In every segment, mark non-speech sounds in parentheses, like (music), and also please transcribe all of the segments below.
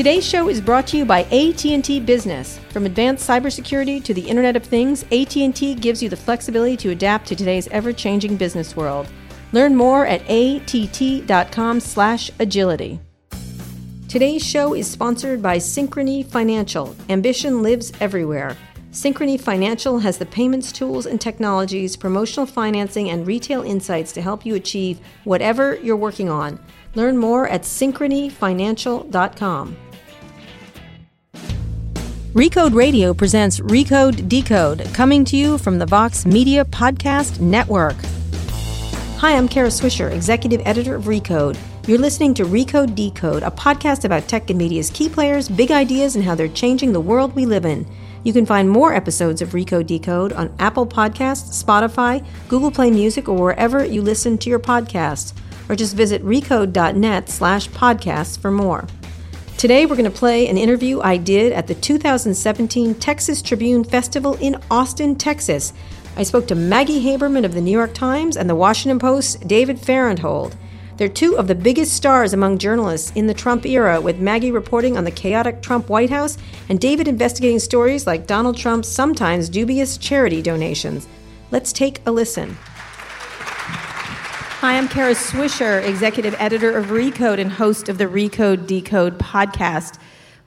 Today's show is brought to you by AT&T Business. From advanced cybersecurity to the Internet of Things, AT&T gives you the flexibility to adapt to today's ever-changing business world. Learn more at att.com/agility. Today's show is sponsored by Synchrony Financial. Ambition lives everywhere. Synchrony Financial has the payments tools and technologies, promotional financing, and retail insights to help you achieve whatever you're working on. Learn more at synchronyfinancial.com. Recode Radio presents Recode Decode, coming to you from the Vox Media Podcast Network. Hi, I'm Kara Swisher, Executive Editor of Recode. You're listening to Recode Decode, a podcast about tech and media's key players, big ideas, and how they're changing the world we live in. You can find more episodes of Recode Decode on Apple Podcasts, Spotify, Google Play Music, or wherever you listen to your podcasts. Or just visit recode.net slash podcasts for more. Today, we're going to play an interview I did at the 2017 Texas Tribune Festival in Austin, Texas. I spoke to Maggie Haberman of the New York Times and the Washington Post's David Fahrenthold. They're two of the biggest stars among journalists in the Trump era, with Maggie reporting on the chaotic Trump White House and David investigating stories like Donald Trump's sometimes dubious charity donations. Let's take a listen. Hi, I'm Kara Swisher, executive editor of Recode and host of the Recode Decode podcast.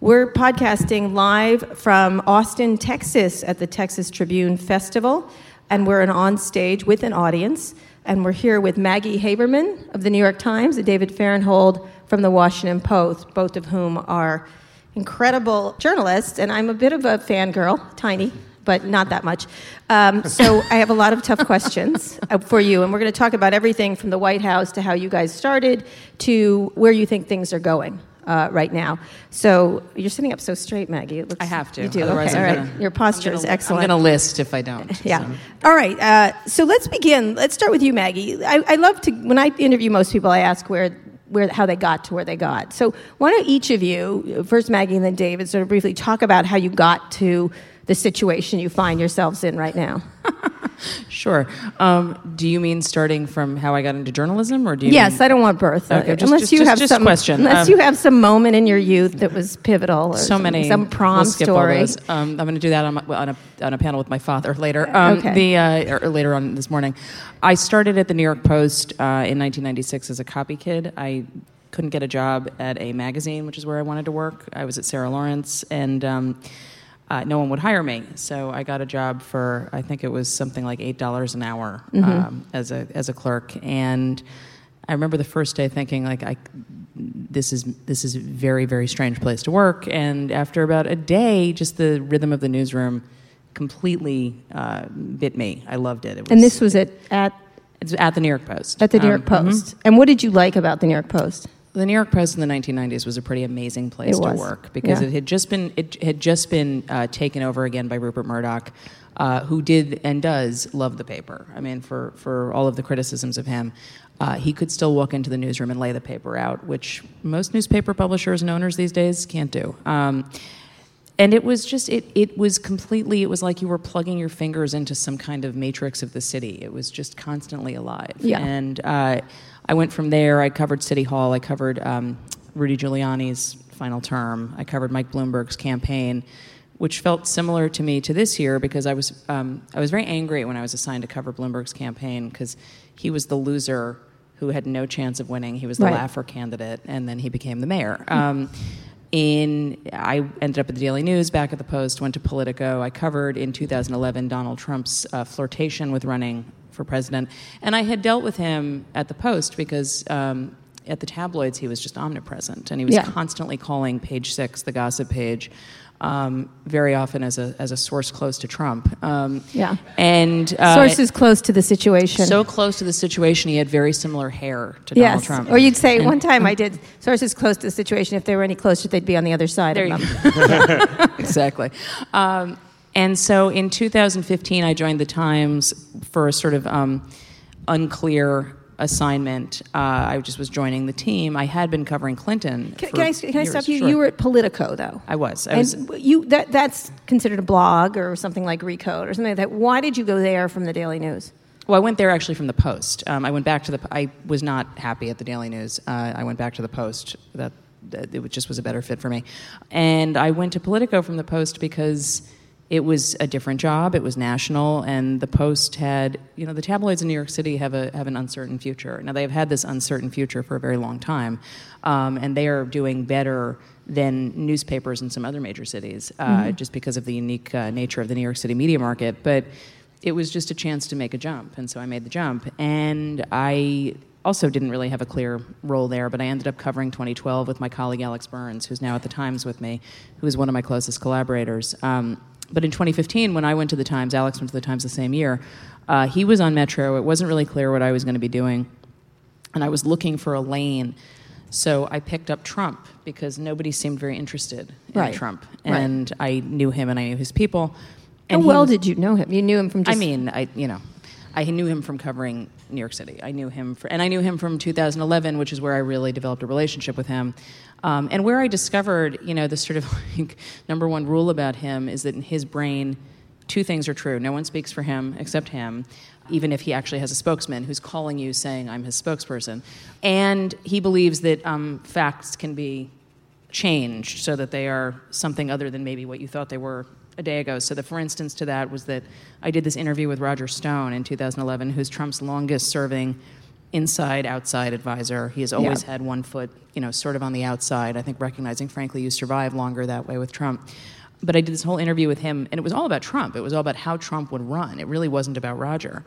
We're podcasting live from Austin, Texas at the Texas Tribune Festival, and we're on stage with an audience. And we're here with Maggie Haberman of the New York Times and David Fahrenthold from the Washington Post, both of whom are incredible journalists. And I'm a bit of a fangirl, tiny, but not that much. Um, so I have a lot of tough (laughs) questions uh, for you. And we're going to talk about everything from the White House to how you guys started to where you think things are going. Uh, right now, so you're sitting up so straight, Maggie. It looks, I have to. You do. Otherwise okay. Gonna, right. Your posture I'm is excellent. I'm going to list if I don't. (laughs) Yeah. so. All right. Uh, so let's begin. Let's start with you, Maggie. I, I love to when I interview most people. I ask where. Where, how they got to where they got. So, why don't each of you, first Maggie and then David, sort of briefly talk about how you got to the situation you find yourselves in right now? (laughs) Sure. Um, do you mean starting from how I got into journalism, or do you? yes, mean, I don't want birth, uh, Okay, just- unless just- you just- have just some question. Unless Um, you have some moment in your youth that was pivotal, or so many. some prom we'll skip all story. those. Um, I'm going to do that on, my, on, a, on a panel with my father later. Um, Okay. The uh, or later on this morning, I started at the New York Post uh, in 1996 as a copy kid. I couldn't get a job at a magazine, which is where I wanted to work. I was at Sarah Lawrence, and um, uh, no one would hire me. So I got a job for I think it was something like eight dollars an hour um, as a as a clerk, and I remember the first day thinking like I this is this is a very very strange place to work. And after about a day, just the rhythm of the newsroom completely uh, bit me. I loved it. it was, and this was it, at, at the New York Post. at the New Um, York Post. And what did you like about the New York Post? The New York Post in the 1990s was a pretty amazing place to work because yeah. it had just been it had just been uh, taken over again by Rupert Murdoch, uh, who did and does love the paper. I mean, for for all of the criticisms of him, uh, he could still walk into the newsroom and lay the paper out, which most newspaper publishers and owners these days can't do. Um, and it was just it it was completely it was like you were plugging your fingers into some kind of matrix of the city it was just constantly alive Yeah. and uh, i went from there i covered city hall i covered um, rudy giuliani's final term i covered mike bloomberg's campaign which felt similar to me to this year because i was um, i was very angry when i was assigned to cover bloomberg's campaign because he was the loser who had no chance of winning he was the Right. laugher candidate and then he became the mayor um, in I ended up at the Daily News, back at the Post, went to Politico. I covered in 2011 Donald Trump's uh, flirtation with running for president, and I had dealt with him at the Post because. Um, at the tabloids, he was just omnipresent, and he was Yeah. constantly calling Page Six, the gossip page, um, very often as a as a source close to Trump. Um, Yeah. and uh, Sources close to the situation. so close to the situation, he had very similar hair to Donald. Trump. Or you'd say, And- one time I (laughs) did sources close to the situation. If they were any closer, they'd be on the other side There of you them. (laughs) exactly. Um, and so in 2015, I joined the Times for a sort of um, unclear assignment. Uh, I just was joining the team. I had been covering Clinton. Can, for can I, can I stop you? Sure. You were at Politico, though. I was. I and was. you that that's considered a blog or something like Recode or something like that. Why did you go there from the Daily News? Well, I went there actually from the Post. Um, I went back to the. I was not happy at the Daily News. Uh, I went back to the Post. That it just was a better fit for me. And I went to Politico from the Post because it was a different job. It was national, and the Post had, you know, the tabloids in New York City have a have an uncertain future. Now they have had this uncertain future for a very long time, um, and they are doing better than newspapers in some other major cities, uh, mm-hmm. just because of the unique uh, nature of the New York City media market. But it was just a chance to make a jump, and so I made the jump, and I also didn't really have a clear role there, but I ended up covering 2012 with my colleague Alex Burns, who's now at the Times with me, who is one of my closest collaborators. Um, but in 2015, when I went to the Times, Alex went to the Times the same year, uh, he was on Metro. It wasn't really clear what I was going to be doing. And I was looking for a lane. So I picked up Trump because nobody seemed very interested in right. Trump. And right. I knew him and I knew his people. And How well was, did you know him? You knew him from just. I mean, I, you know, I knew him from covering New York City. I knew him, for, and I knew him from 2011, which is where I really developed a relationship with him. Um, and where I discovered, you know, the sort of (laughs) like, number one rule about him is that in his brain, two things are true. No one speaks for him except him, even if he actually has a spokesman who's calling you saying, I'm his spokesperson. And he believes that um, facts can be changed so that they are something other than maybe what you thought they were a day ago. So, the for instance to that was that I did this interview with Roger Stone in 2011, who's Trump's longest serving inside outside advisor. He has always yeah. had one foot, you know, sort of on the outside. I think recognizing, frankly, you survive longer that way with Trump. But I did this whole interview with him, and it was all about Trump. It was all about how Trump would run. It really wasn't about Roger.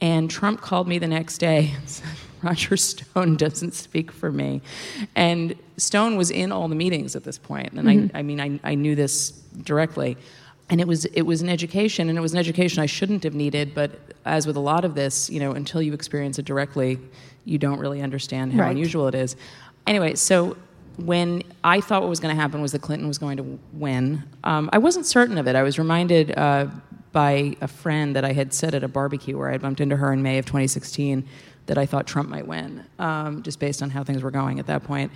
And Trump called me the next day and said, (laughs) Roger Stone doesn't speak for me. And Stone was in all the meetings at this point. And mm-hmm. I, I mean, I, I knew this directly and it was it was an education and it was an education I shouldn't have needed but as with a lot of this you know until you experience it directly you don't really understand how right. unusual it is anyway so when I thought what was going to happen was that Clinton was going to win um, I wasn't certain of it I was reminded uh, by a friend that I had said at a barbecue where I had bumped into her in May of 2016 that I thought Trump might win um, just based on how things were going at that point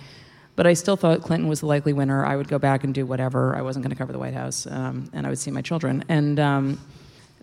but I still thought Clinton was the likely winner. I would go back and do whatever. I wasn't going to cover the White House, um, and I would see my children. And um,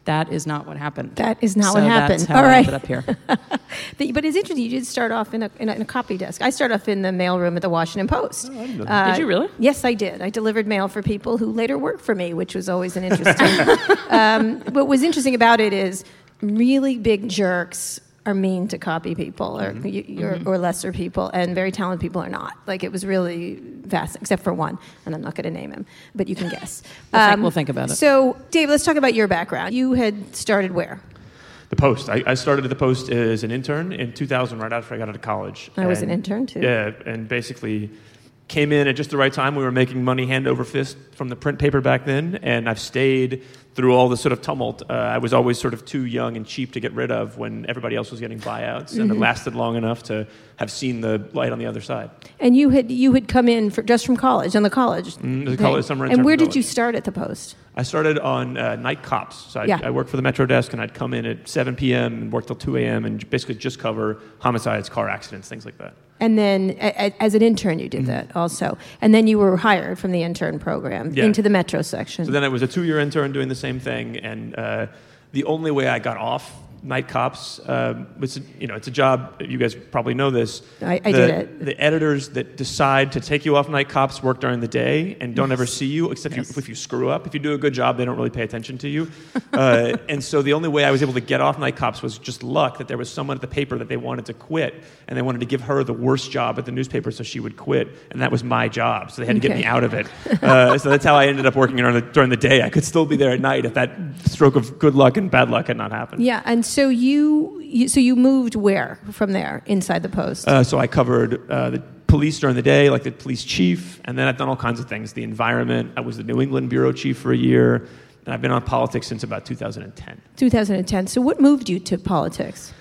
that is not what happened. That is not so what happened. That's how All I right. ended up here. (laughs) but it's interesting. You did start off in a, in a, in, a, copy desk. I started off in the mailroom at the Washington Post. Oh, uh, did you really? Yes, I did. I delivered mail for people who later worked for me, which was always an interesting. (laughs) um, what was interesting about it is really big jerks are mean to copy people or mm-hmm. you, mm-hmm. or lesser people, and very talented people are not. Like it was really vast, except for one, and I'm not going to name him, but you can (laughs) guess. we'll, um, think, we'll, think, about it. So, Dave, let's talk about your background. You had started where? The Post. I, I, started at the Post as an intern in 2000, right after I got out of college. I was an intern too. Yeah, and basically came in at just the right time. We were making money hand over fist from the print paper back then, and I've stayed through all the sort of tumult. Uh, I was always sort of too young and cheap to get rid of when everybody else was getting buyouts, and it mm-hmm. lasted long enough to have seen the light on the other side. And you had you had come in for, just from college on the college. Mm, the college summer And where did you start at the Post? I started on uh, night cops. So I, yeah. I, worked for the Metro desk, and I'd come in at 7 p.m. and work till 2 a.m. and basically just cover homicides, car accidents, things like that. And then, a, as an intern, you did mm-hmm. that also. And then you were hired from the intern program yeah. into the Metro section. So then I was a two-year intern doing the same thing, and uh, the only way I got off night cops. Um, it's a, you know it's a job. You guys probably know this. I, I the, did it. The editors that decide to take you off night cops work during the day and don't yes. ever see you except yes. you, if you screw up. If you do a good job, they don't really pay attention to you. uh, (laughs) and so the only way I was able to get off night cops was just luck that there was someone at the paper that they wanted to quit and they wanted to give her the worst job at the newspaper so she would quit. And that was my job. So they had to okay. get me out of it. (laughs) Uh, so that's how I ended up working during the, during the day. I could still be there at night if that stroke of good luck and bad luck had not happened. Yeah, and so you, you so you moved where from there inside the post? Uh, so I covered uh, the police during the day, like the police chief, and then I've done all kinds of things. The environment. I was the New England bureau chief for a year, and I've been on politics since about 2010. 2010. So what moved you to politics?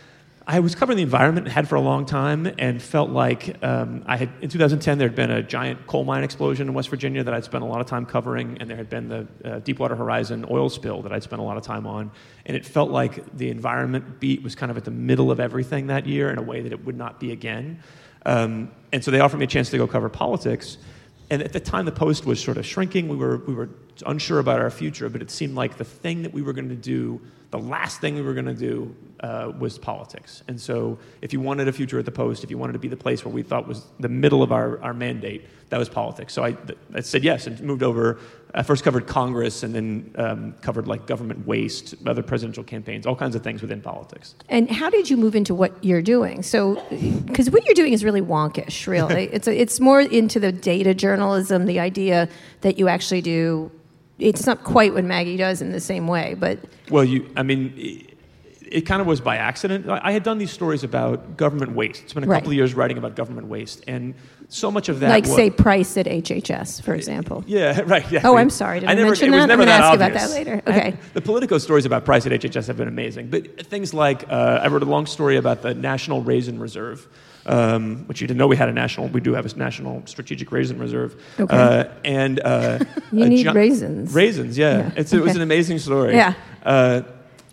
I was covering the environment, and had for a long time, and felt like um, I had in 2010 there had been a giant coal mine explosion in West Virginia that I'd spent a lot of time covering, and there had been the uh, Deepwater Horizon oil spill that I'd spent a lot of time on, and it felt like the environment beat was kind of at the middle of everything that year in a way that it would not be again. Um, and so they offered me a chance to go cover politics. And at the time, the Post was sort of shrinking. We were, we were unsure about our future, but it seemed like the thing that we were going to do the last thing we were going to do uh, was politics. And so, if you wanted a future at the Post, if you wanted to be the place where we thought was the middle of our, our mandate, that was politics. So I, I said yes and moved over. I first covered Congress and then um, covered like government waste, other presidential campaigns, all kinds of things within politics. And how did you move into what you're doing? So, because what you're doing is really wonkish, really. (laughs) it's a, it's more into the data journalism, the idea that you actually do. It's not quite what Maggie does in the same way, but well, you. I mean. It, kind of was by accident. I had done these stories about government waste. It's been a Right. couple of years writing about government waste, and so much of that, like was, say price at HHS, for example. Yeah, (laughs) right. Yeah. Oh, I'm sorry. Did I never, mention that? Never I'm gonna ask you about that later. I- Okay. the Politico stories about price at HHS have been amazing, but things like uh, I wrote a long story about the National Raisin Reserve. Um, which you didn't know we had a national. We do have a national strategic raisin reserve, Okay. uh, and uh, (laughs) You need gi- raisins. Raisins, yeah. Yeah. It's, it was an amazing story. Yeah. Uh,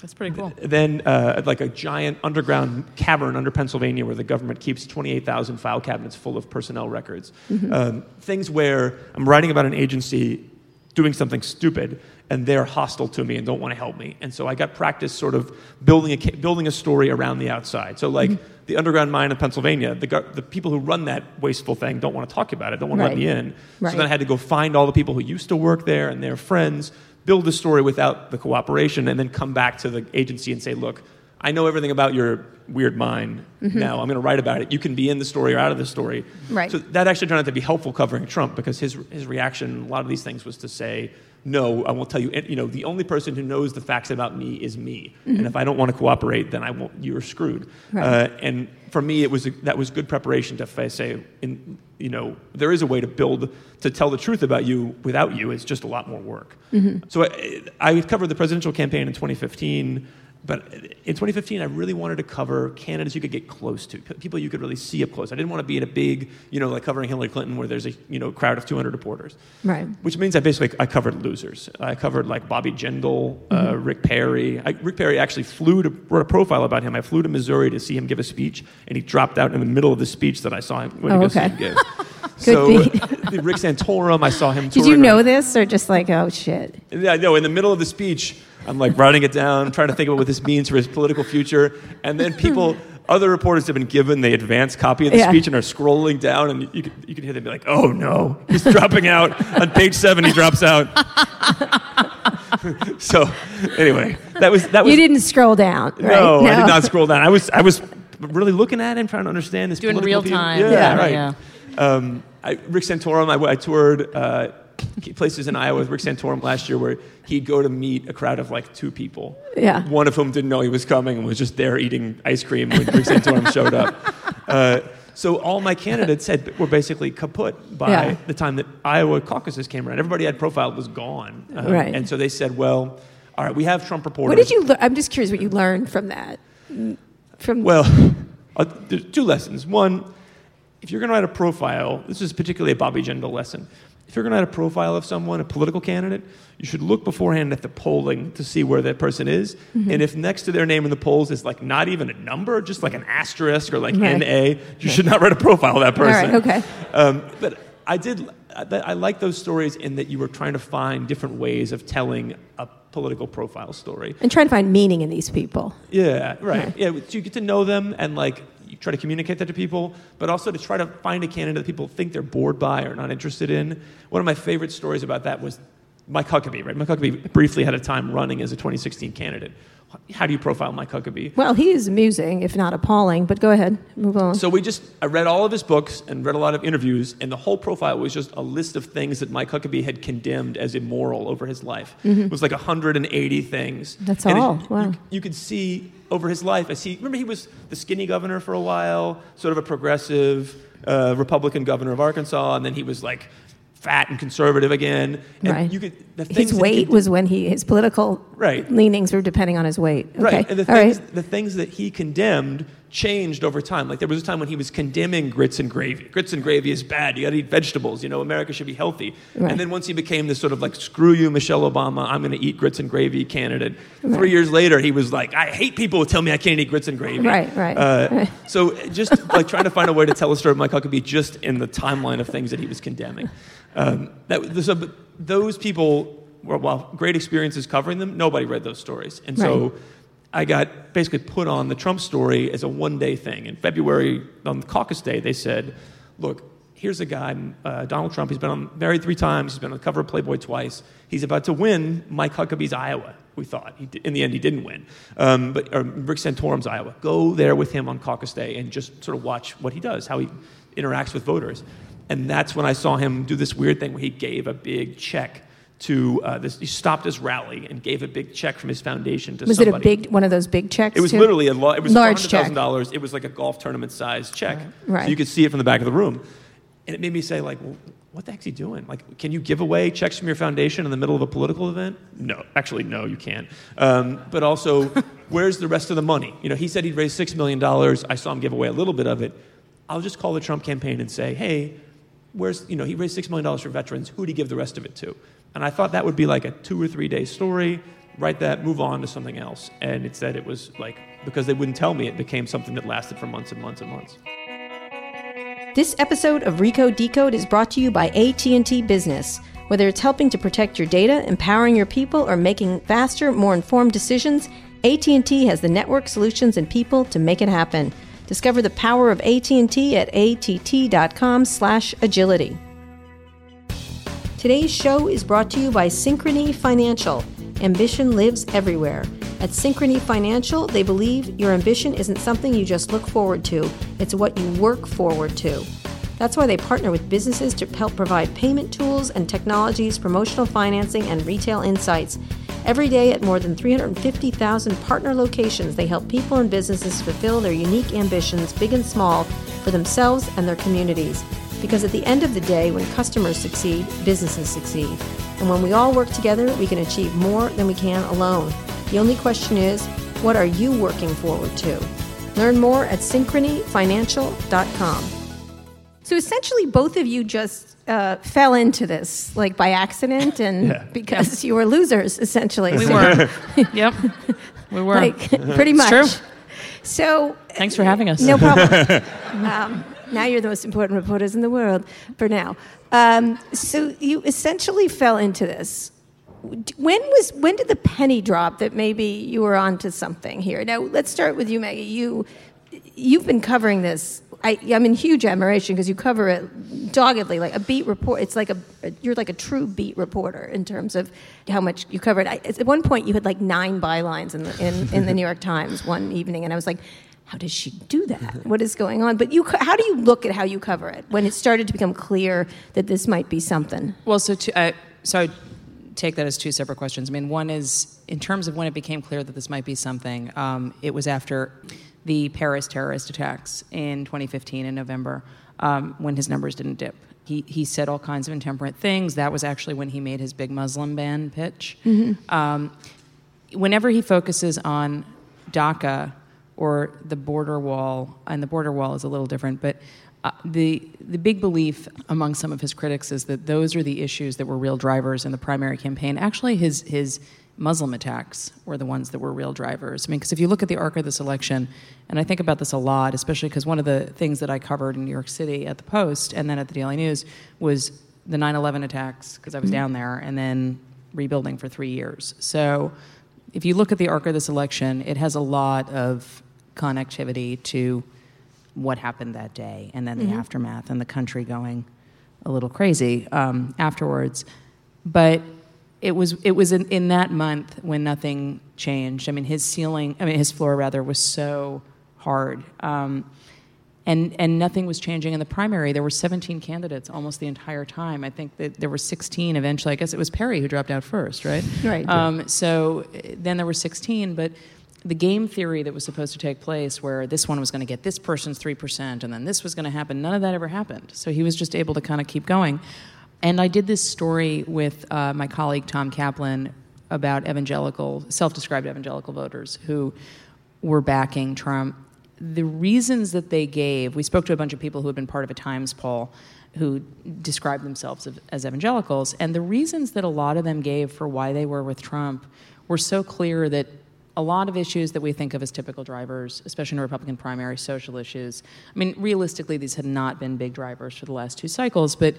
That's pretty cool. then uh, like a giant underground cavern under Pennsylvania where the government keeps 28,000 file cabinets full of personnel records. Um, things where I'm writing about an agency doing something stupid and they're hostile to me and don't want to help me. And so I got practice sort of building a, building a story around the outside. So like the underground mine in Pennsylvania, the, the people who run that wasteful thing don't want to talk about it, don't want to let me in. Right. So then I had to go find all the people who used to work there and their friends, build the story without the cooperation, and then come back to the agency and say, look, I know everything about your weird mind mm-hmm. now. I'm going to write about it. You can be in the story or out of the story. Right. So that actually turned out to be helpful covering Trump because his, his reaction, a lot of these things, was to say, no, I won't tell you. You know, the only person who knows the facts about me is me, and if I don't want to cooperate, then I won't. You're screwed. Right. Uh, and for me, it was a, that was good preparation to say, in, you know, there is a way to build to tell the truth about you without you. It's just a lot more work. So I, I covered the presidential campaign in 2015. But in 2015, I really wanted to cover candidates you could get close to, people you could really see up close. I didn't want to be in a big, you know, like covering Hillary Clinton where there's a, you know, crowd of 200 reporters. Right. Which means I basically I covered losers. I covered like Bobby Jindal, uh, Rick Perry. I, Rick Perry actually flew to wrote a profile about him. I flew to Missouri to see him give a speech, and he dropped out in the middle of the speech that I saw him when Oh, he okay. give. (laughs) so the (laughs) Rick Santorum, I saw him. Did you know around- this, or just like, oh shit? yeah, no, in the middle of the speech, I'm like writing it down, trying to think about what this means for his political future. And then people, (laughs) other reporters have been given the advanced copy of the Yeah. speech and are scrolling down, and you can, you can hear them be like, oh no, he's dropping out. On page seven, he drops out. (laughs) so, anyway, that was, that was. You didn't scroll down, right? No, I did not scroll down. I was, I was (laughs) really looking at him, trying to understand his Doing political real view. time. Yeah, Yeah. right. Yeah. Um, I, Rick Santorum, I, I toured uh, places in Iowa with Rick Santorum last year where he'd go to meet a crowd of like two people. Yeah. One of whom didn't know he was coming and was just there eating ice cream when Rick Santorum (laughs) showed up. Uh, so all my candidates had, were basically kaput by Yeah. the time that Iowa caucuses came around. Everybody I'd profiled was gone. Um, Right. And so they said, well, all right, we have Trump reporters. What did you? lear- I'm just curious what you learned from that. From Well, uh, there's two lessons. One, if you're going to write a profile, this is particularly a Bobby Jindal lesson. If you're going to write a profile of someone, a political candidate, you should look beforehand at the polling to see where that person is. Mm-hmm. And if next to their name in the polls is like not even a number, just like an asterisk or like Right. NA, you should not write a profile of that person. right, okay. Um, but I did. I, I like those stories in that you were trying to find different ways of telling a political profile story. and trying to find meaning in these people. Yeah, right. Yeah, so you get to know them and like try to communicate that to people, but also to try to find a candidate that people think they're bored by or not interested in. One of my favorite stories about that was Mike Huckabee. Right, Mike Huckabee briefly had a time running as a 2016 candidate. How do you profile Mike Huckabee? Well, he is amusing, if not appalling. But go ahead, move on. So we just, I read all of his books and read a lot of interviews, and the whole profile was just a list of things that Mike Huckabee had condemned as immoral over his life. It was like 180 things. Mm-hmm. That's And it- all? you- Wow. You, could see over his life as he, remember he was the skinny governor for a while, sort of a progressive uh, Republican governor of Arkansas, and then he was like fat and conservative again. And right. you could, the his weight was when he his political Right. leanings were depending on his weight. Okay. Right. And the things, right. the things that he condemned changed over time. Like there was a time when he was condemning grits and gravy. Grits and gravy is bad. You got to eat vegetables. You know, America should be healthy. Right. And then once he became this sort of like, screw you, Michelle Obama, I'm going to eat grits and gravy candidate. Right. Three years later, he was like, I hate people who tell me I can't eat grits and gravy. Right, right, Uh, right. So just like trying to find a way to tell a story of Mike Huckabee just in the timeline of things that he was condemning. Um, that, so, those people while great experiences covering them, nobody read those stories. And so. I got basically put on the Trump story as a one day thing. In February, on caucus day, they said, look, here's a guy, uh, Donald Trump. He's been on, married three times. He's been on the cover of Playboy twice. He's about to win Mike Huckabee's Iowa, we thought. He, in the end, he didn't win. Um, but, or Rick Santorum's Iowa. Go there with him on caucus day and just sort of watch what he does, how he interacts with voters. And that's when I saw him do this weird thing where he gave a big check to uh, this. He stopped his rally and gave a big check from his foundation to Was somebody. it a big one of those big checks? It was too? literally a lo- it was Large check. dollars. It was like a golf tournament size check. Right. So you could see it from the back of the room, and it made me say like, well, what the heck's he doing? Like, can you give away checks from your foundation in the middle of a political event? No, actually, no, you can't. Um, but also, (laughs) where's the rest of the money? You know, he said he'd raise six million dollars. I saw him give away a little bit of it. I'll just call the Trump campaign and say, hey, where's you know he raised six million dollars for veterans. Who'd he give the rest of it to? And I thought that would be like a two or three day story. Write that, move on to something else. And it said it was like because they wouldn't tell me, it became something that lasted for months and months and months. This episode of Recode Decode is brought to you by AT&T Business. Whether it's helping to protect your data, empowering your people, or making faster, more informed decisions, AT&T has the network solutions and people to make it happen. Discover the power of AT&T at att.com/agility. Today's show is brought to you by Synchrony Financial. Ambition lives everywhere. At Synchrony Financial, they believe your ambition isn't something you just look forward to, it's what you work forward to. That's why they partner with businesses to help provide payment tools and technologies, promotional financing, and retail insights. Every day at more than 350,000 partner locations, they help people and businesses fulfill their unique ambitions, big and small, for themselves and their communities. Because at the end of the day, when customers succeed, businesses succeed. And when we all work together, we can achieve more than we can alone. The only question is, what are you working forward to? Learn more at synchronyfinancial.com. So essentially, both of you just uh, fell into this, like by accident, (laughs) and Yeah. because you were losers, essentially. We So, were. (laughs) yep. We were. like pretty much. true. So Thanks for having us. no problem. (laughs) um, now you're the most important reporters in the world for now. Um, so you essentially fell into this. When was when did the penny drop that maybe you were onto something here? Now let's start with you, Maggie. You you've been covering this. I, I'm in huge admiration because you cover it doggedly, like a beat report. It's like a you're like a true beat reporter in terms of how much you covered. I, at one point, you had like nine bylines in the in, in the New York Times one evening, and I was like, how does she do that? What is going on? But you, how do you look at how you cover it when it started to become clear that this might be something? Well, so to, uh, so I take that as two separate questions. I mean, one is in terms of when it became clear that this might be something. Um, it was after the Paris terrorist attacks in 2015 in November, um, when his numbers didn't dip. He, he said all kinds of intemperate things. That was actually when he made his big Muslim ban pitch. Um, whenever he focuses on DACA or the border wall, and the border wall is a little different, but uh, the the big belief among some of his critics is that those are the issues that were real drivers in the primary campaign. Actually, his his Muslim attacks were the ones that were real drivers. I mean, because if you look at the arc of this election, and I think about this a lot, especially because one of the things that I covered in New York City at the Post and then at the Daily News was the 9/11 attacks because I was down there, and then rebuilding for three years. So if you look at the arc of this election, it has a lot of connectivity to what happened that day and then the aftermath and the country going a little crazy um, afterwards. But it was it was in, in that month when nothing changed. I mean, his ceiling, I mean, his floor rather was so hard. Um, and, and nothing was changing in the primary. There were 17 candidates almost the entire time. I think that there were 16 eventually. I guess it was Perry who dropped out first, right? Right. Um, so uh, then there were 16, but the game theory that was supposed to take place, where this one was going to get this person's 3%, and then this was going to happen, none of that ever happened. So he was just able to kind of keep going. And I did this story with uh, my colleague Tom Kaplan about evangelical, self described evangelical voters who were backing Trump. The reasons that they gave, we spoke to a bunch of people who had been part of a Times poll who described themselves as- as evangelicals, and the reasons that a lot of them gave for why they were with Trump were so clear that a lot of issues that we think of as typical drivers, especially in a Republican primary, social issues. I mean, realistically, these had not been big drivers for the last two cycles, but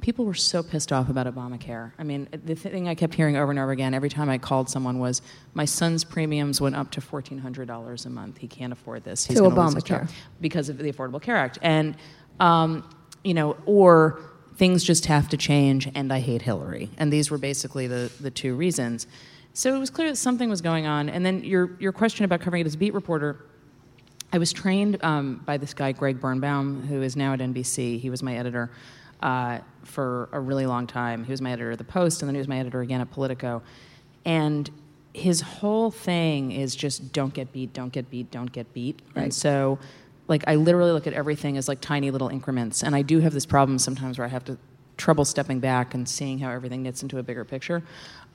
people were so pissed off about Obamacare. I mean, the thing I kept hearing over and over again every time I called someone was, "My son's premiums went up to fourteen hundred dollars a month. He can't afford this. He's To gonna lose his Obamacare. because of the Affordable Care Act." And um, you know, or things just have to change, and I hate Hillary. And these were basically the the two reasons. So it was clear that something was going on. And then your your question about covering it as a beat reporter. I was trained um, by this guy, Greg Birnbaum, who is now at NBC. He was my editor uh, for a really long time. He was my editor at The Post, and then he was my editor again at Politico. And his whole thing is just don't get beat, don't get beat, don't get beat. And so, like, I literally look at everything as like tiny little increments. And I do have this problem sometimes where I have to trouble stepping back and seeing how everything knits into a bigger picture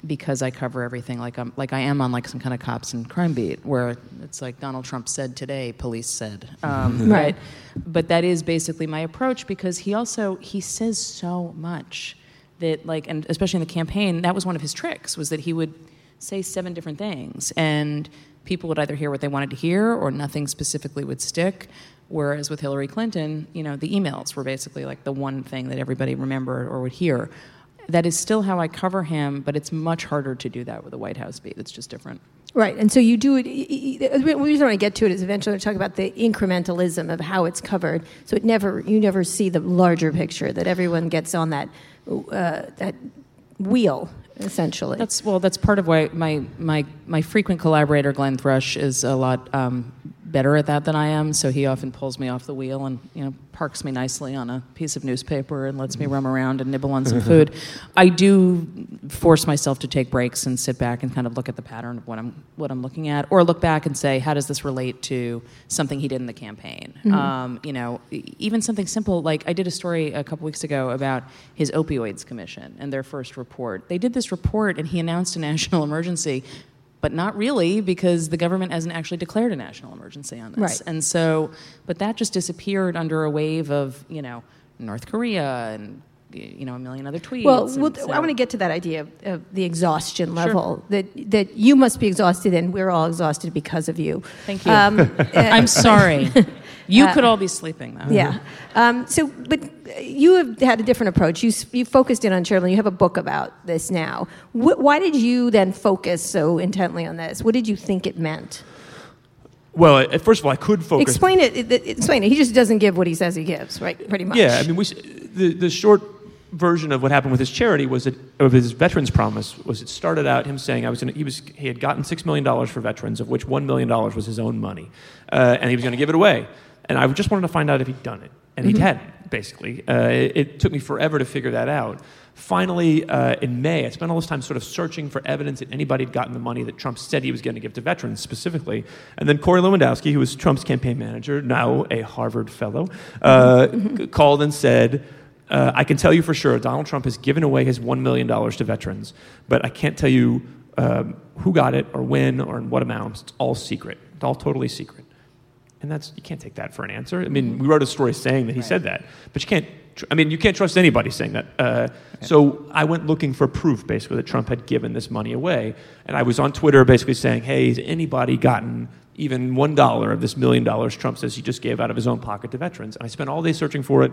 because I cover everything like I'm like I am on like some kind of cops and crime beat where it's like Donald Trump said today, police said, um, (laughs) Right. But, but that is basically my approach because he also he says so much that like and especially in the campaign that was one of his tricks was that he would say seven different things and people would either hear what they wanted to hear or nothing specifically would stick. Whereas with Hillary Clinton, you know, the emails were basically like the one thing that everybody remembered or would hear. That is still how I cover him, but it's much harder to do that with a White House beat. It's just different. Right, and so you do it. The reason I want to get to it is eventually to talk about the incrementalism of how it's covered. So it never, you never see the larger picture that everyone gets on that uh, that wheel essentially. That's well. That's part of why my my my frequent collaborator Glenn Thrush is a lot um, better at that than I am. So he often pulls me off the wheel and you know parks me nicely on a piece of newspaper and lets me roam around and nibble on some (laughs) food. I do force myself to take breaks and sit back and kind of look at the pattern of what I'm what I'm looking at, or look back and say, how does this relate to something he did in the campaign? Um, you know, even something simple like I did a story a couple weeks ago about his opioids commission and their first report. They did this report and he announced a (laughs) national emergency. But not really, because the government hasn't actually declared a national emergency on this. Right. And so, but that just disappeared under a wave of, you know, North Korea and, you know, a million other tweets. well, well so- I want to get to that idea of, of the exhaustion level that that you must be exhausted and we're all exhausted because of you. Thank you. Um, (laughs) I'm sorry. (laughs) You Uh, could all be sleeping, though. Yeah. Um, so, but you have had a different approach. You, you focused in on Chernobyl. You have a book about this now. Wh- why did you then focus so intently on this? What did you think it meant? Well, uh, first of all, I could focus. Explain it, it, it- Explain it. He just doesn't give what he says he gives, right? Pretty much. Yeah, I mean, we, the, the short version of what happened with his charity was that, of his veterans promise, was it started out him saying I was gonna, he, was, he had gotten $6 million for veterans, of which $1 million was his own money, uh, and he was going to give it away. And I just wanted to find out if he'd done it. And he hadn't, basically. Uh, it, it took me forever to figure that out. Finally, uh, in May, I spent all this time sort of searching for evidence that anybody had gotten the money that Trump said he was going to give to veterans specifically. And then Corey Lewandowski, who was Trump's campaign manager, now a Harvard fellow, uh, c- called and said, uh, I can tell you for sure Donald Trump has given away his $1 million to veterans, but I can't tell you um, who got it or when or in what amounts. It's all secret. It's all totally secret. And that's you can't take that for an answer. I mean, we wrote a story saying that he said that, but you can't. tr- I mean, you can't trust anybody saying that. Uh, So I went looking for proof, basically, that Trump had given this money away, and I was on Twitter basically saying, "Hey, has anybody gotten even one dollar of this million dollars Trump says he just gave out of his own pocket to veterans?" And I spent all day searching for it.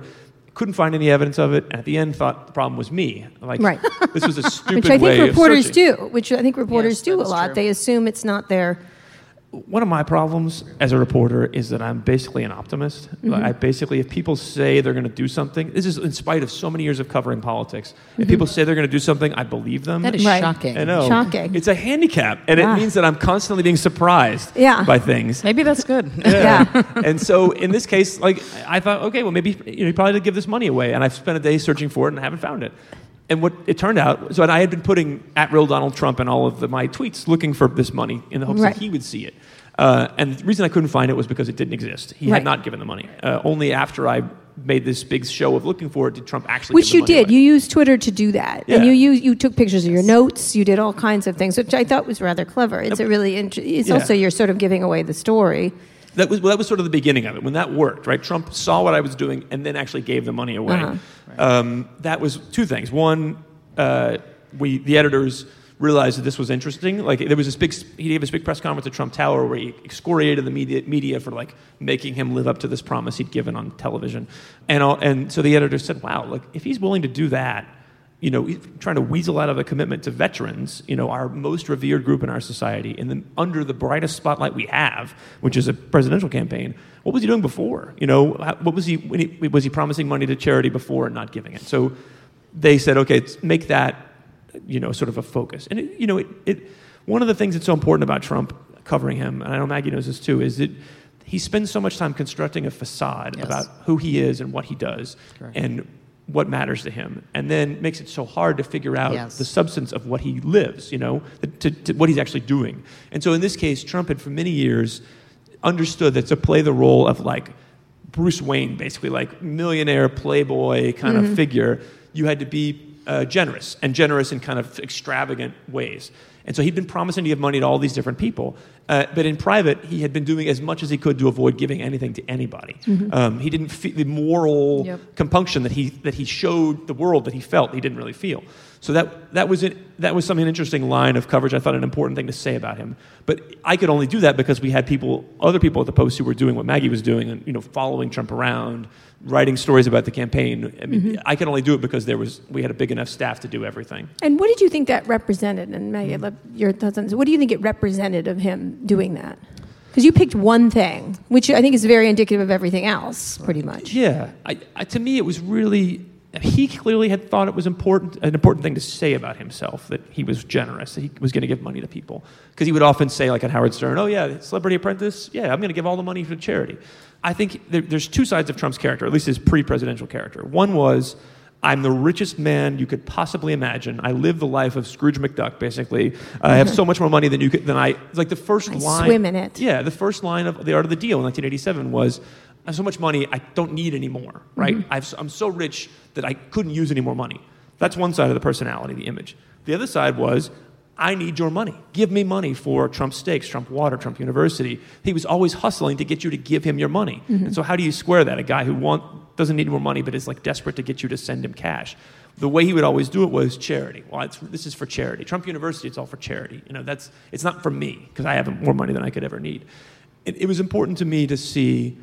Couldn't find any evidence of it, and at the end, thought the problem was me. Like, Right. this was a stupid (laughs) Which I way think reporters do. Which I think reporters Yes, do a lot. true. They assume it's not their. One of my problems as a reporter is that I'm basically an optimist. Mm-hmm. I basically, if people say they're going to do something, this is in spite of so many years of covering politics. Mm-hmm. If people say they're going to do something, I believe them. That is Right. shocking. I know. Shocking. It's a handicap, and Ah. it means that I'm constantly being surprised Yeah. by things. Maybe that's good. (laughs) Yeah. and so in this case, like I thought, okay, well maybe you know, he probably did give this money away, and I've spent a day searching for it and I haven't found it. And what it turned out, so I had been putting at real Donald Trump in all of the, my tweets looking for this money in the hopes Right. that he would see it. Uh, and the reason I couldn't find it was because it didn't exist. He Right. had not given the money. Uh, only after I made this big show of looking for it did Trump actually. Which you did. away. You used Twitter to do that, and Yeah. you used, you took pictures of your notes. You did all kinds of things, which I thought was rather clever. It's a really. Int- it's Yeah. also you're sort of giving away the story. That was well, that was sort of the beginning of it when that worked, right? Trump saw what I was doing and then actually gave the money away. Uh-huh. Um, that was two things. One, uh, we the editors realized that this was interesting. Like there was this big, he gave this big press conference at Trump Tower where he excoriated the media, media for like making him live up to this promise he'd given on television, and all, and so the editor said, "Wow, like if he's willing to do that." You know, trying to weasel out of a commitment to veterans, you know, our most revered group in our society, and then under the brightest spotlight we have, which is a presidential campaign, what was he doing before? You know, what was he, he was he promising money to charity before and not giving it? So they said, okay, make that you know, sort of a focus. And, it, you know, it, it, one of the things that's so important about Trump covering him, and I know Maggie knows this too, is that he spends so much time constructing a facade yes. about who he is and what he does Correct. and what matters to him, and then makes it so hard to figure out yes. the substance of what he lives, you know, to, to what he's actually doing. And so in this case, Trump had for many years understood that to play the role of like Bruce Wayne, basically, like millionaire, playboy kind mm-hmm. of figure, you had to be uh, generous and generous in kind of extravagant ways. And so he'd been promising to give money to all these different people. Uh, but in private, he had been doing as much as he could to avoid giving anything to anybody. Mm-hmm. Um, he didn't feel the moral yep. compunction that he, that he showed the world that he felt, he didn't really feel. So that, that, was it, that was something, an interesting line of coverage. I thought an important thing to say about him. But I could only do that because we had people, other people at the Post who were doing what Maggie was doing and, you know, following Trump around, writing stories about the campaign. I mean, mm-hmm. I could only do it because there was we had a big enough staff to do everything. And what did you think that represented? And Maggie, mm-hmm. Your thoughts on this. What do you think it represented of him doing that? Because you picked one thing, which I think is very indicative of everything else, pretty much. Yeah, I, I, to me, it was really he clearly had thought it was important, an important thing to say about himself that he was generous, that he was going to give money to people. Because he would often say, like at Howard Stern, "Oh yeah, Celebrity Apprentice, yeah, I'm going to give all the money for charity." I think there, there's two sides of Trump's character, at least his pre-presidential character. One was. I'm the richest man you could possibly imagine. I live the life of Scrooge McDuck, basically. I have so much more money than you could, than I. Like the first I line. Swim in it. Yeah, the first line of The Art of the Deal in 1987 was, I have so much money, I don't need any more, right? Mm-hmm. I'm so rich that I couldn't use any more money. That's one side of the personality, the image. The other side was, I need your money. Give me money for Trump Steaks, Trump Water, Trump University. He was always hustling to get you to give him your money. Mm-hmm. And so, how do you square that? A guy who want, doesn't need more money but is like desperate to get you to send him cash. The way he would always do it was charity. Well, this is for charity. Trump University, it's all for charity. You know, that's, it's not for me because I have more money than I could ever need. It, it was important to me to see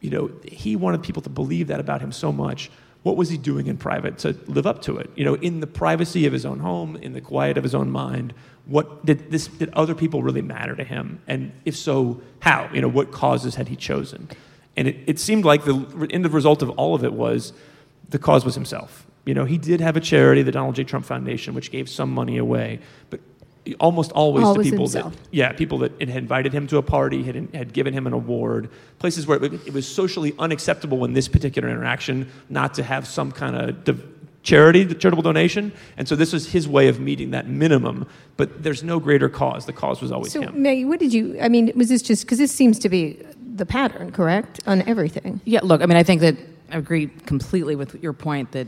you know, he wanted people to believe that about him so much. What was he doing in private to live up to it? You know, in the privacy of his own home, in the quiet of his own mind, what did this did other people really matter to him? And if so, how? You know, what causes had he chosen? And it, it seemed like the end result of all of it was the cause was himself. You know, he did have a charity, the Donald J. Trump Foundation, which gave some money away, but almost always, always to people himself. that yeah people that had invited him to a party had, had given him an award. Places where it, it was socially unacceptable in this particular interaction not to have some kind of de- charity charitable donation. And so this was his way of meeting that minimum. But there's no greater cause. The cause was always so, him. Maggie, what did you i mean was this just because this seems to be the pattern correct on everything? Yeah look i mean i think that I agree completely with your point that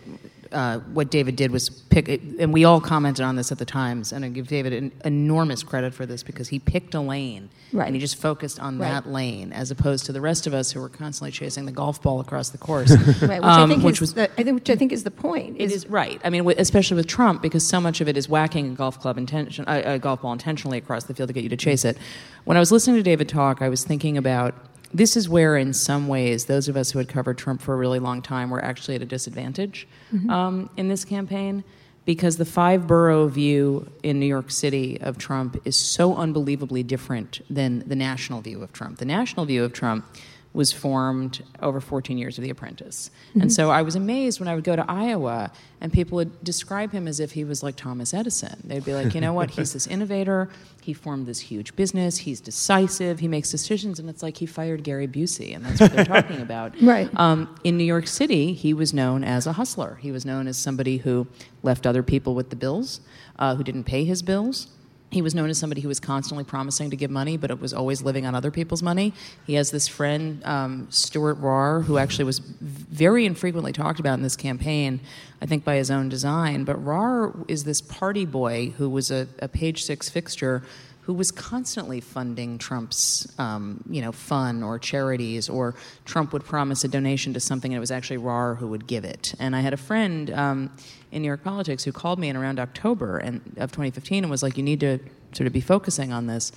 uh, what David did was pick, and we all commented on this at the Times, and I give David an enormous credit for this because he picked a lane right. and he just focused on right. that lane as opposed to the rest of us who were constantly chasing the golf ball across the course. (laughs) right, which, um, I think which was the, I think, which I think is the point. Is, it is right. I mean, especially with Trump, because so much of it is whacking a golf club intention, a golf ball intentionally across the field to get you to chase it. When I was listening to David talk, I was thinking about this is where, in some ways, those of us who had covered Trump for a really long time were actually at a disadvantage mm-hmm. um, in this campaign because the five borough view in New York City of Trump is so unbelievably different than the national view of Trump. The national view of Trump was formed over 14 years of The Apprentice. Mm-hmm. And so I was amazed when I would go to Iowa and people would describe him as if he was like Thomas Edison. They'd be like, you know what, he's this (laughs) innovator, he formed this huge business, he's decisive, he makes decisions, and it's like he fired Gary Busey, and that's what they're (laughs) talking about. Right. Um, in New York City, he was known as a hustler. He was known as somebody who left other people with the bills, uh, who didn't pay his bills he was known as somebody who was constantly promising to give money, but it was always living on other people's money. He has this friend, um, Stewart Rahr, who actually was very infrequently talked about in this campaign, I think by his own design. But Rahr is this party boy who was a, a page six fixture who was constantly funding Trump's, um, you know, fun or charities, or Trump would promise a donation to something and it was actually Rahr who would give it. And I had a friend um, in New York politics who called me in around October and, of 2015 and was like, "You need to sort of be focusing on this."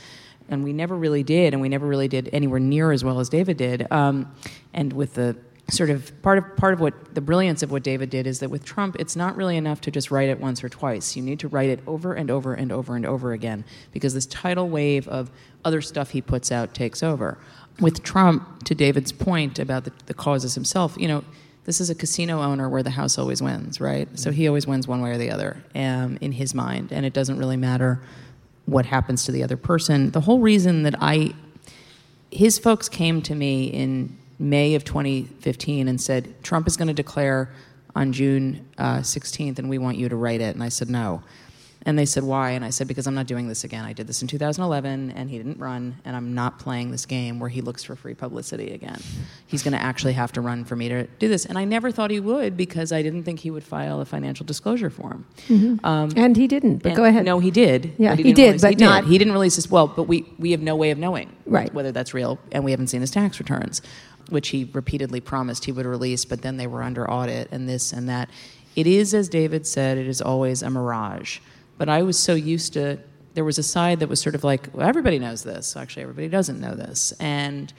And we never really did, and we never really did anywhere near as well as David did. Um, and with the sort of part of part of what the brilliance of what David did is that with Trump, it's not really enough to just write it once or twice. You need to write it over and over and over and over again because this tidal wave of other stuff he puts out takes over. With Trump, to David's point about the, the causes himself, you know, this is a casino owner where the house always wins, right? So he always wins one way or the other um, in his mind, and it doesn't really matter what happens to the other person. The whole reason that I, his folks came to me in May of 2015 and said, Trump is going to declare on June uh, 16th and we want you to write it. And I said, no. And they said, why? And I said, because I'm not doing this again. I did this in 2011 and he didn't run, and I'm not playing this game where he looks for free publicity again. He's going to actually have to run for me to do this. And I never thought he would because I didn't think he would file a financial disclosure form. Mm-hmm. Um, and he didn't, but go ahead. No, he did. Yeah, he, he, did, release, but he not. Did. He didn't release this. Well, but we, we have no way of knowing right. whether that's real, and we haven't seen his tax returns which he repeatedly promised he would release, but then they were under audit and this and that. It is, as David said, it is always a mirage. But I was so used to, there was a side that was sort of like, well, everybody knows this. Actually, everybody doesn't know this. And